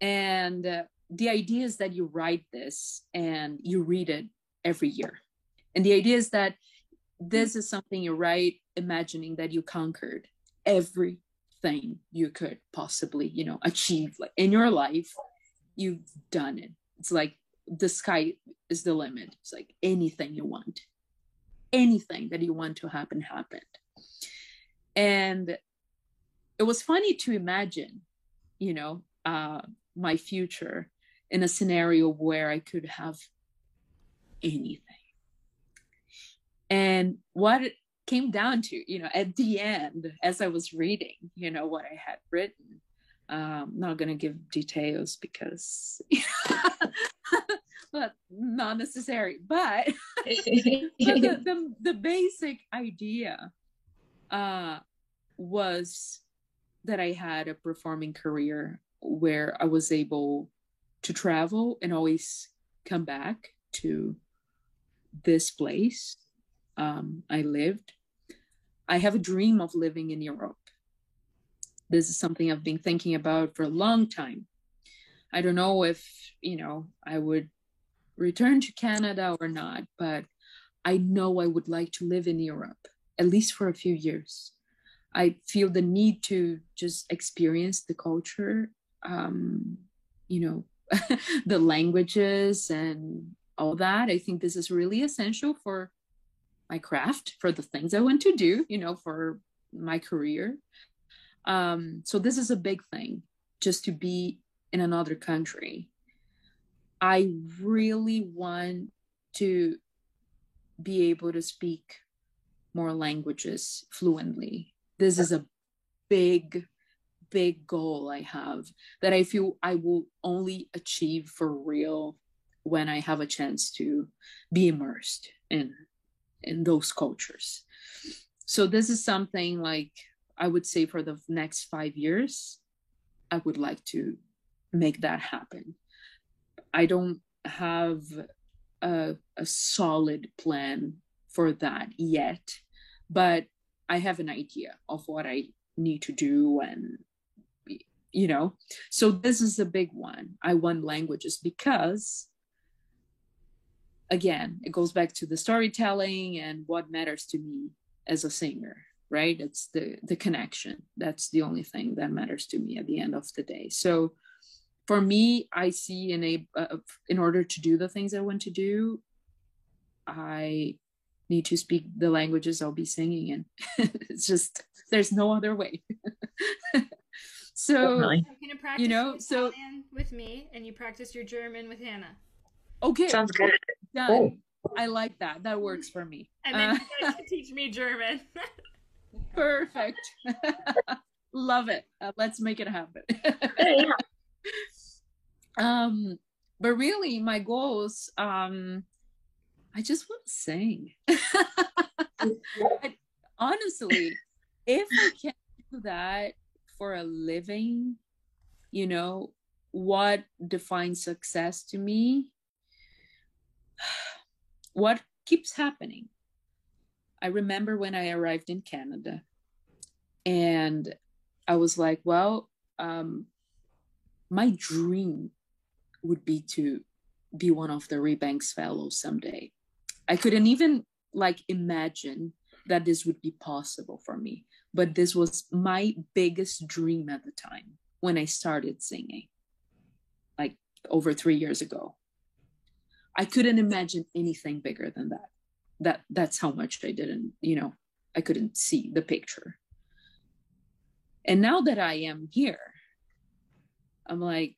And uh, the idea is that you write this and you read it every year. And the idea is that this is something you write imagining that you conquered everything you could possibly you know achieve like in your life you've done it. It's like the sky is the limit. It's like anything you want. Anything that you want to happen happened. And it was funny to imagine you know uh my future in a scenario where i could have anything. And what it came down to you know at the end as i was reading you know what i had written um not going to give details because [laughs] [laughs] but not necessary but, [laughs] [laughs] the, the, the basic idea uh was that i had a performing career where i was able to travel and always come back to this place um, I lived. I have a dream of living in Europe. This is something I've been thinking about for a long time. I don't know if, you know, I would return to Canada or not, but I know I would like to live in Europe, at least for a few years. I feel the need to just experience the culture, um, you know, [laughs] the languages and all that. I think this is really essential for my craft for the things I want to do, you know, for my career. Um, so this is a big thing, just to be in another country. I really want to be able to speak more languages fluently. This is a big, big goal I have that I feel I will only achieve for real when I have a chance to be immersed in in those cultures. So this is something like I would say for the next five years, I would like to make that happen. I don't have a, a solid plan for that yet, but I have an idea of what I need to do and you know so this is a big one. I want languages because again it goes back to the storytelling and what matters to me as a singer right? It's the the connection. That's the only thing that matters to me at the end of the day. So for me i see in a uh, in order to do the things i want to do i need to speak the languages i'll be singing in. [laughs] It's just there's no other way. [laughs] So I'm gonna practice you know so with me and you practice your german with hannah. Okay. Sounds good. done. Cool. i like that. That works for me. And then Uh, you guys can teach me german. [laughs] Perfect. Love it. Uh, let's make it happen. Yeah. Um but really my goals um i just want to sing [laughs] honestly if i can do that for a living you know what defines success to me? [sighs] What keeps happening? I remember when i arrived in canada and i was like well um my dream would be to be one of the Rebanks fellows someday. I couldn't even like imagine that this would be possible for me, but this was my biggest dream at the time when I started singing, like over three years ago. I couldn't imagine anything bigger than that. That that's how much I didn't, you know, I couldn't see the picture. And now that I am here, I'm like,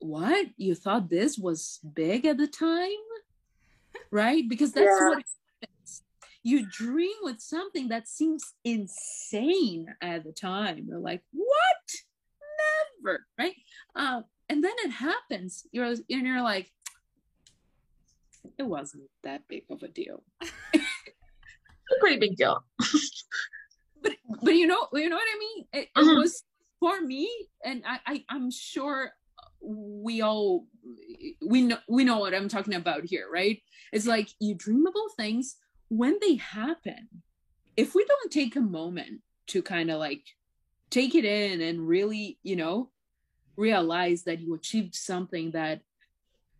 what? You thought this was big at the time? [laughs] Right? Because that's Yeah. what happens. You dream with something that seems insane at the time. You're like, what? Never, right? Uh, and then it happens. You're and you're like, it wasn't that big of a deal. [laughs] a pretty big deal. [laughs] but but you know you know what I mean. It, it Mhm. was for me, and I, I I'm sure we all we know we know what I'm talking about here, right? It's like you dream about things when they happen. If we don't take a moment to kind of like take it in and really, you know, realize that you achieved something that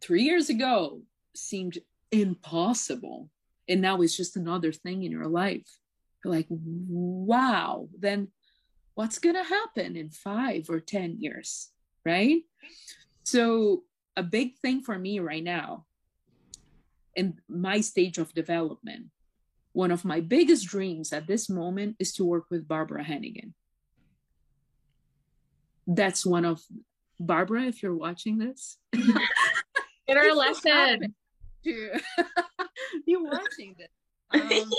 three years ago seemed impossible and now it's just another thing in your life you're like wow then what's to happen in five or ten years right so a big thing for me right now in my stage of development one of my biggest dreams at this moment is to work with Barbara Hannigan that's one of barbara if you're watching this [laughs] Get our lesson. to [laughs] be watching this. Um,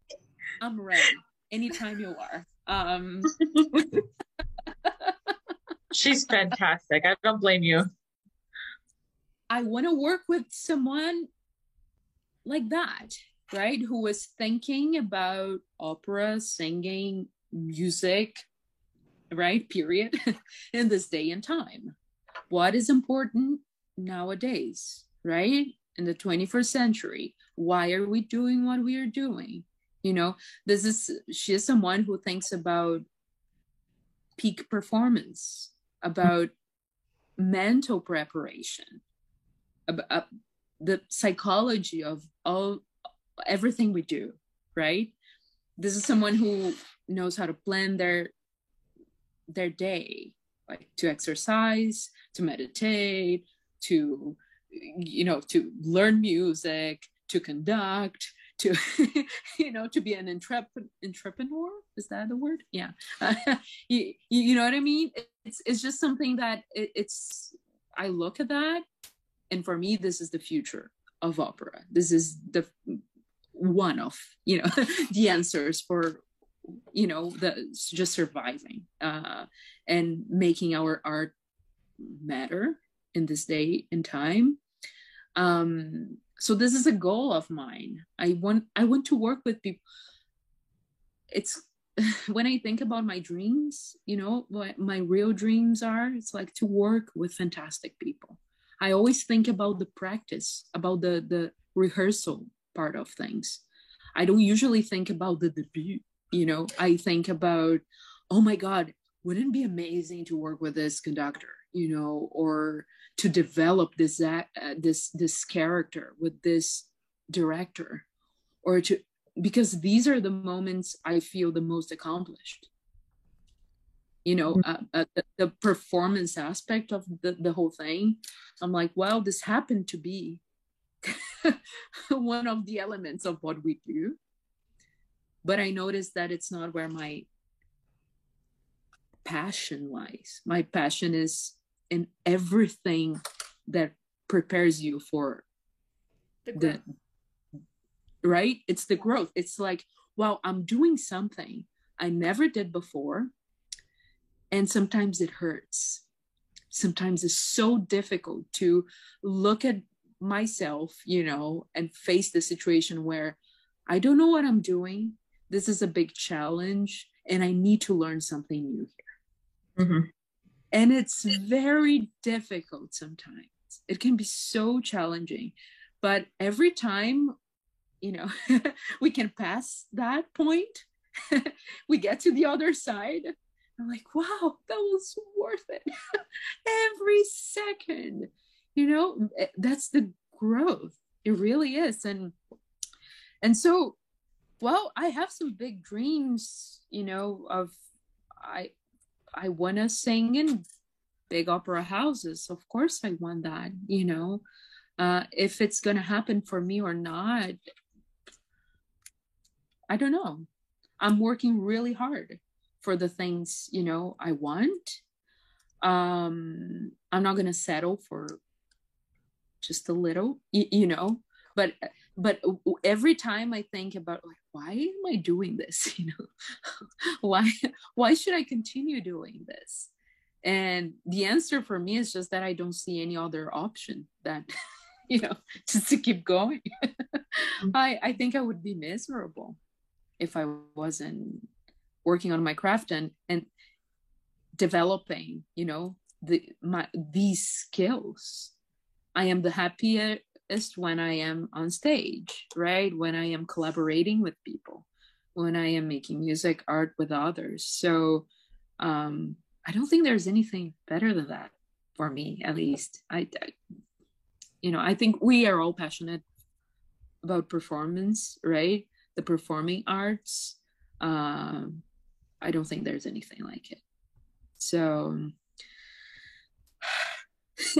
[laughs] I'm ready anytime you are. Um, She's fantastic. I don't blame you. I want to work with someone like that, right? Who is thinking about opera, singing, music, right? Period, [laughs] in this day and time. What is important nowadays, right? In the 21st century. Why are we doing what we are doing? You know, this is, she is someone who thinks about peak performance, about mental preparation, about the psychology of all everything we do right? This is someone who knows how to plan their their day like to exercise to meditate to you know to learn music to conduct to [laughs] you know to be an entrepreneur? Is that the word? Yeah. [laughs] You, you know what i mean? It's it's just something that it, it's i look at that and for me this is the future of opera. This is the one of you know [laughs] the answers for you know the just surviving uh and making our art matter in this day and time. Um so this is a goal of mine. I want i want to work with people it's [laughs] when i think about my dreams you know what my real dreams are it's like to work with fantastic people. I always think about the practice about the the rehearsal part of things. I don't usually think about the debut you know? I think about oh my god wouldn't it be amazing to work with this conductor you know or to develop this uh, this this character with this director or to because these are the moments i feel the most accomplished. You know mm-hmm. uh, uh, the, the, performance aspect of the, the whole thing i'm like well this happened to be [laughs] one of the elements of what we do. But i noticed that it's not where my passion lies. My passion is in everything that prepares you for the, the right? It's the growth. It's like wow i'm doing something i never did before and sometimes it hurts. Sometimes it's so difficult to look at myself you know and face the situation where i don't know what i'm doing. This is a big challenge and i need to learn something new here. Mm-hmm. And it's very difficult sometimes. It can be so challenging. But every time you know [laughs] we can pass that point [laughs] we get to the other side i'm like wow that was worth it. [laughs] Every second you know eh, that's the growth. It really is. And and so well i have some big dreams you know of i i want to sing in big opera houses. Of course i want that you know. Uh if it's going to happen for me or not i don't know. I'm working really hard for the things you know i want. Um i'm not going to settle for just a little you, you know. But but every time i think about like why am i doing this? [laughs] You know [laughs] why why should i continue doing this? And the answer for me is just that i don't see any other option that [laughs] you know just to keep going. Mm-hmm. i i think i would be miserable if i wasn't working on my craft and and developing you know the my these skills. I am the happiest when I am on stage, right? When I am collaborating with people, when I am making music, art with others. So um, I don't think there's anything better than that for me, at least. I, I you know, I think we are all passionate about performance, right? The performing arts. Um, I don't think there's anything like it. So [laughs]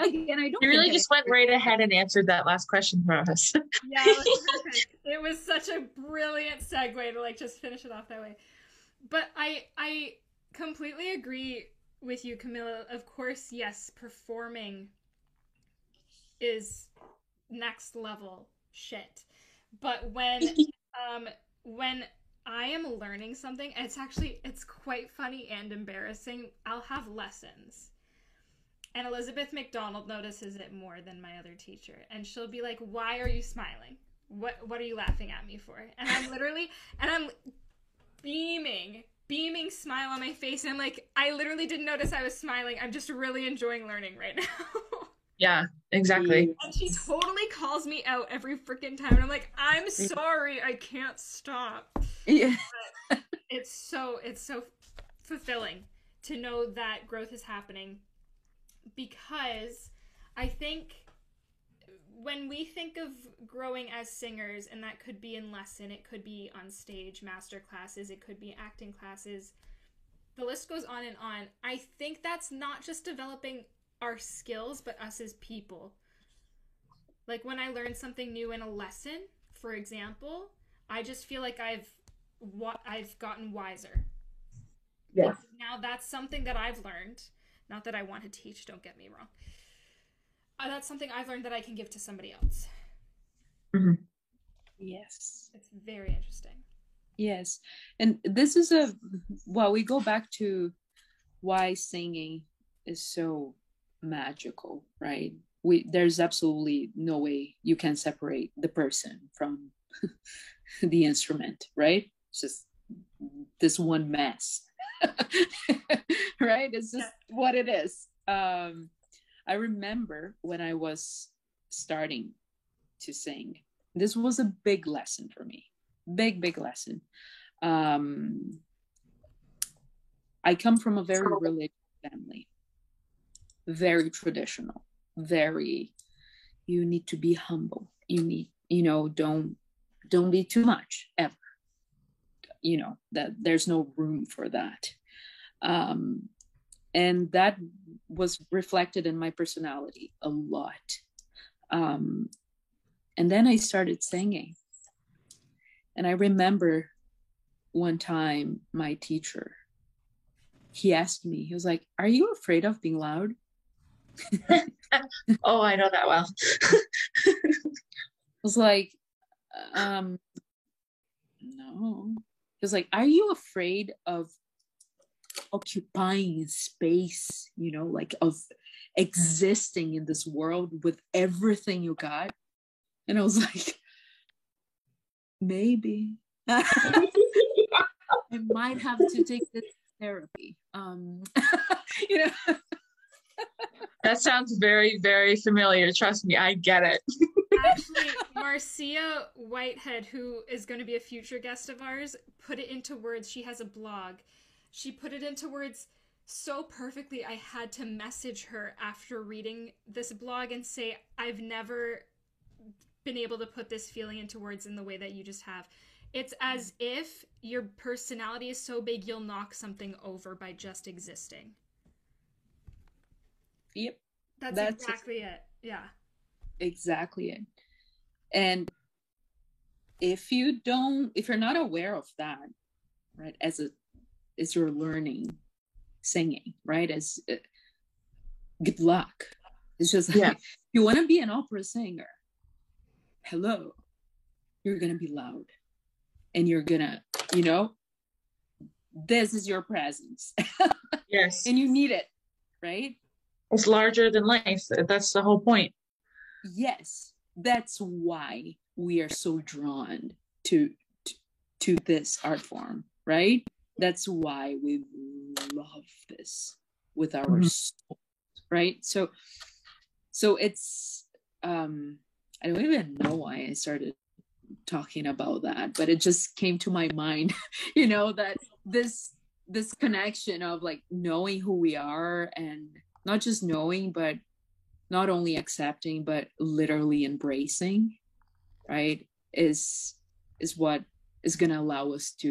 Again, I don't. You really just went right ahead and answered that last question for us. [laughs] yeah, it was, it was such a brilliant segue to like just finish it off that way. But I I completely agree with you, Camila. Of course, yes, performing is next level shit. But when [laughs] um when I am learning something, it's actually it's quite funny and embarrassing. I'll have lessons and Elizabeth McDonald notices it more than my other teacher. And she'll be like, Why are you smiling? What what are you laughing at me for? And I'm literally [laughs] and I'm beaming, beaming smile on my face. And I'm like, I literally didn't notice I was smiling. I'm just really enjoying learning right [laughs] now. yeah, exactly. And she totally calls me out every freaking time. And I'm like, I'm sorry, I can't stop. Yeah. But it's so it's so fulfilling to know that growth is happening because I think when we think of growing as singers, and that could be in lesson, it could be on stage, master classes, it could be acting classes, the list goes on and on. I think that's not just developing our skills, but us as people. Like when I learn something new in a lesson, for example, I just feel like I've what I've gotten wiser. Yeah. now that's something that I've learned not that I want to teach, don't get me wrong. uh, that's something I've learned that I can give to somebody else. Yes. It's very interesting. Yes. And this is a well, we go back to why singing is so magical, right? We there's absolutely no way you can separate the person from [laughs] the instrument, right? It's just this one mess. [laughs] right? It's just what it is. Um I remember when I was starting to sing. This was a big lesson for me. Big, big lesson. Um, I come from a very religious family, very traditional, very, you need to be humble. You need, you know, don't, don't be too much ever. You know, that there's no room for that. Um, and that was reflected in my personality a lot. Um, and then i started singing. And i remember one time my teacher he asked me he was like are you afraid of being loud? [laughs] Oh i know that well. [laughs] I was like um no was like are you afraid of occupying space, you know, like of existing in this world with everything you got. And I was [laughs] like, maybe [laughs] I might have to take this therapy. Um, [laughs] you know. that sounds very, very familiar. Trust me, I get it. Actually, Marcia Whitehead, who is going to be a future guest of ours, put it into words. She has a blog she put it into words so perfectly. I had to message her after reading this blog and say, I've never been able to put this feeling into words in the way that you just have. It's as mm. if your personality is so big you'll knock something over by just existing. Yep. That's, That's exactly it. Yeah. Exactly it. And if you don't, if you're not aware of that, right, as a as you're learning singing, right? As uh, good luck. It's just yeah. like you want to be an opera singer. Hello, you're gonna be loud, and you're gonna, you know, this is your presence. [laughs] yes, and you need it, right? It's larger than life. That's the whole point. Yes, that's why we are so drawn to to, to this art form, right? that's why we love this with our mm-hmm. soul right so so it's um i don't even know why i started talking about that but it just came to my mind [laughs] you know that this this connection of like knowing who we are and not just knowing but not only accepting but literally embracing right is is what is going to allow us to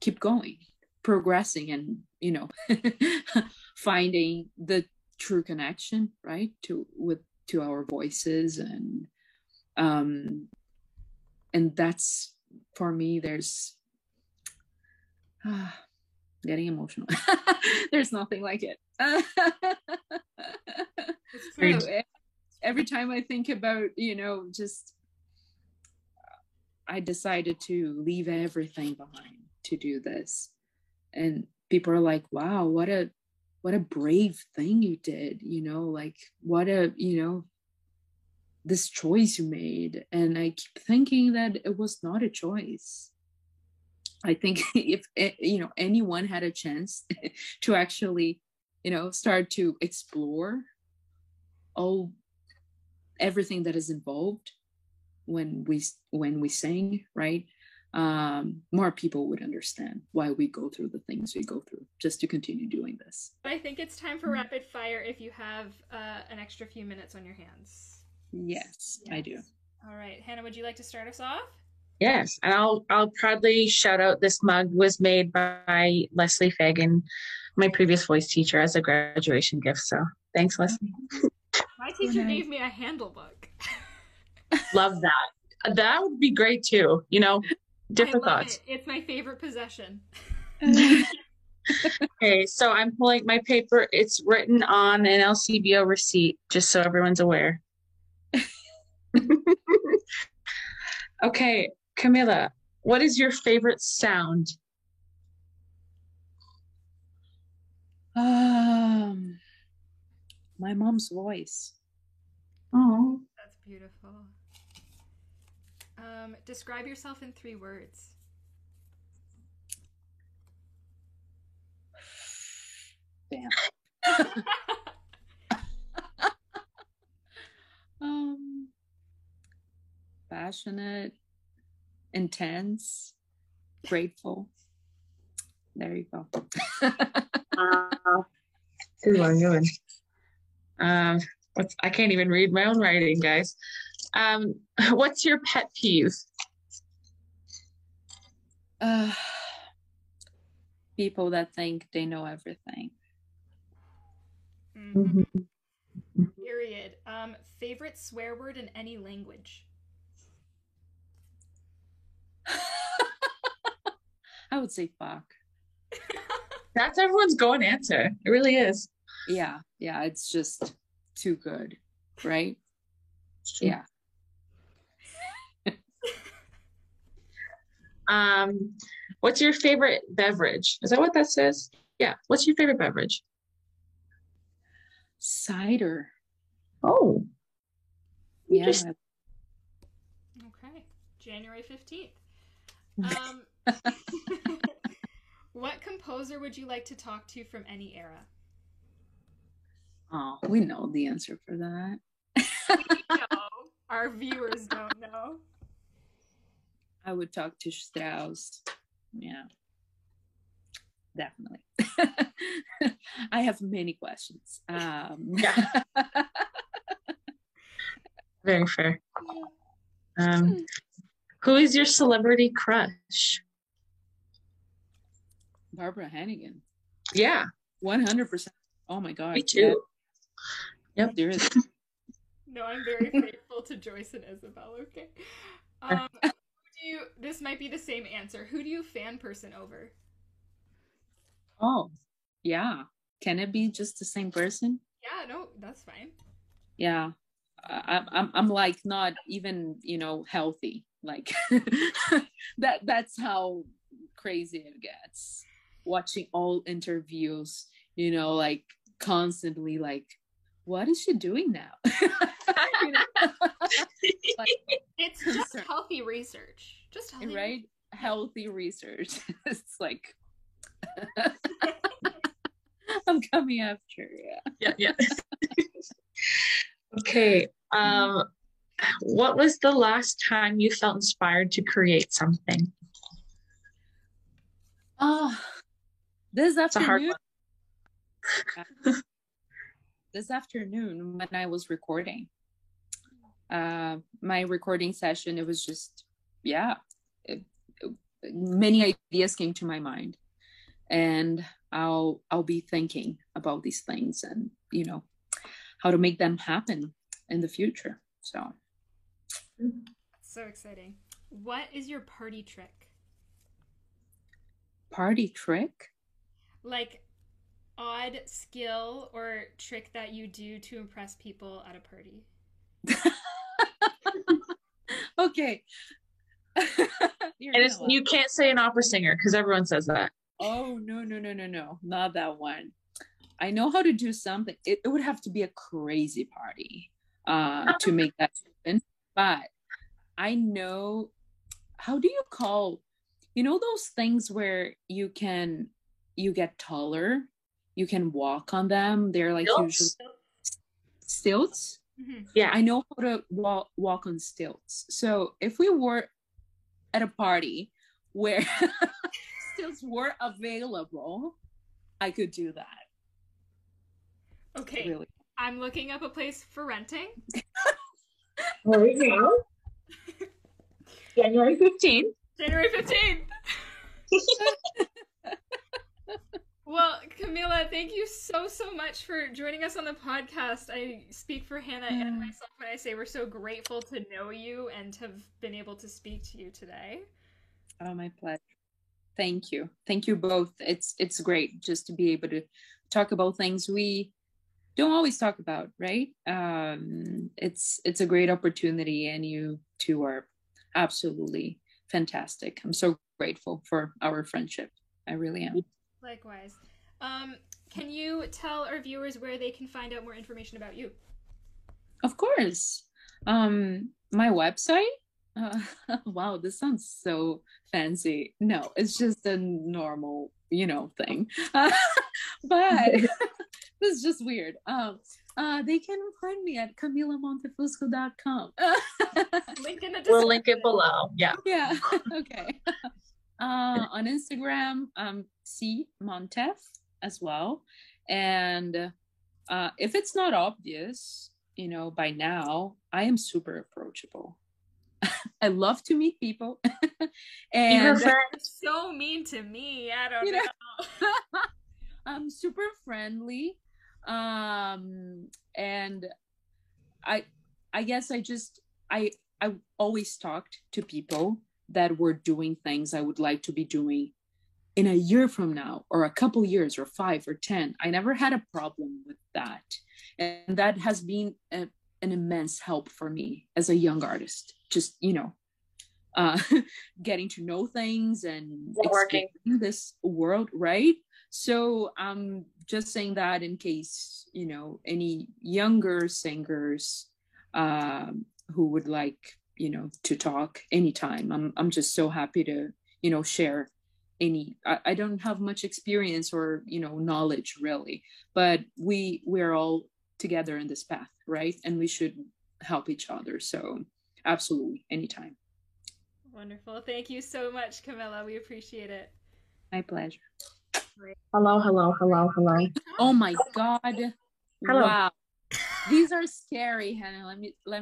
keep going progressing and you know [laughs] finding the true connection right to with to our voices and um and that's for me there's uh, [sighs] getting emotional. [laughs] There's nothing like it. [laughs] Eh, every time i think about you know just i decided to leave everything behind to do this. And people are like wow what a what a brave thing you did you know like what a you know this choice you made. And i keep thinking that it was not a choice i think [laughs] if eh, you know anyone had a chance [laughs] to actually you know start to explore all everything that is involved when we when we sing right um, more people would understand why we go through the things we go through just to continue doing this. I think it's time for rapid fire if you have uh, an extra few minutes on your hands. Yes, yes, I do. All right, Hannah, would you like to start us off? Yes, and I'll I'll proudly shout out this mug was made by Leslie Fagan, my previous voice teacher, as a graduation gift. So thanks, Leslie. [laughs] My teacher gave me a Handel book. [laughs] Love that. That would be great too. You know, different thoughts. It. It's my favorite possession. [laughs] okay, so I'm pulling my paper. It's written on an LCBO receipt, just so everyone's aware. okay, Camila, what is your favorite sound? Um, my mom's voice. Oh, That's beautiful. Um, describe yourself in three words. Damn. [laughs] [laughs] Um, passionate, intense, grateful. There you go. wow. Too long going. Um, what's, I can't even read my own writing, guys. Um, [laughs] what's your pet peeve? Uh, people that think they know everything. Mhm. Period. Um, favorite swear word in any language. [laughs] I would say fuck. [laughs] That's everyone's going answer. It really is. Yeah, yeah, it's just too good, right? Yeah. [laughs] Um, what's your favorite beverage? Is that what that says? Yeah. What's your favorite beverage? Cider. Oh, Yeah. Okay. January 15th. Um, [laughs] what composer would you like to talk to from any era? Oh, we know the answer for that. [laughs] No, our viewers don't know. I would talk to Strauss. Yeah. Definitely. [laughs] I have many questions. Um, Yeah. very fair. Um, who is your celebrity crush? Barbara Hannigan. Yeah, 100%. Oh my God. me too. Yeah, Yep. there is. [laughs] No, I'm very faithful to Joyce and Isabel. Okay. Um, who do you? This might be the same answer. Who do you fan person over? Oh, yeah. Can it be just the same person? Yeah, no, that's fine. Yeah. I, I'm, I'm, I'm like not even, you know, healthy. Like [laughs] that, that's how crazy it gets. Watching all interviews, you know, like constantly like, what is she doing now? [laughs] You know? [laughs] like, It's just Concern. healthy research. Just healthy. right? Healthy research. it's like I'm coming after, yeah. Yeah, yeah. okay. Um, what was the last time you felt inspired to create something? Oh, this It's afternoon, [laughs] this afternoon when I was recording, uh, my recording session, it was just, yeah, it, it- many ideas came to my mind, and I'll I'll be thinking about these things and you know how to make them happen in the future. So [laughs] So exciting. What is your party trick? party trick. Like odd skill or trick that you do to impress people at a party? [laughs] okay. [laughs] You're And it's you can't say an opera singer because everyone says that. Oh no no no no no not that one. I know how to do something. It, it would have to be a crazy party uh to make that happen. But I know how do you call you know those things where you can you get taller, you can walk on them. They're like usually Stilts? stilts. Mhm. Yeah. I know how to walk walk on stilts. So if we were at a party where [laughs] stilts were available, I could do that. Okay, Really. I'm looking up a place for renting. [laughs] Right now, January 15th. January 15th. [laughs] well, Camila, thank you so, so much for joining us on the podcast. I speak for Hannah and Mm. myself when I say we're so grateful to know you and have been able to speak to you today. Oh, my pleasure. Thank you. Thank you both. It's it's great just to be able to talk about things we don't always talk about, right? Um, it's it's a great opportunity, and you two are absolutely fantastic. I'm so grateful for our friendship. I really am. Likewise. Um, can you tell our viewers where they can find out more information about you? Of course. Um, my website. Uh, [laughs] wow, this sounds so fancy. No, it's just a normal, you know, thing. Uh, [laughs] but [laughs] this is just weird. Um, uh, they can find me at camilamontefusco.com. [laughs] Link in the We'll link it below. Yeah. yeah. [laughs] [laughs] okay. Uh, on Instagram, um, C Montef as well. And uh, if it's not obvious, you know, by now, I am super approachable. I love to meet people. You and so mean to me. I don't You know. know- I'm super friendly. Um and I I guess I just I I always talked to people that were doing things I would like to be doing in a year from now or a couple years or 5 or 10. I never had a problem with that. And that has been a, an immense help for me as a young artist. Just, you know, uh [laughs] getting to know things and working this world, right? So I'm just saying that in case, you know, any younger singers um, who would like, you know, to talk anytime. I'm I'm just so happy to, you know, share any I, I don't have much experience or, you know, knowledge really, but we we're all together in this path, right? And we should help each other. So absolutely anytime. Wonderful. Thank you so much, Camila. We appreciate it. My pleasure. Hello, hello, hello, hello. Oh my god. Hello. Wow. These are scary, Hannah. Let me let me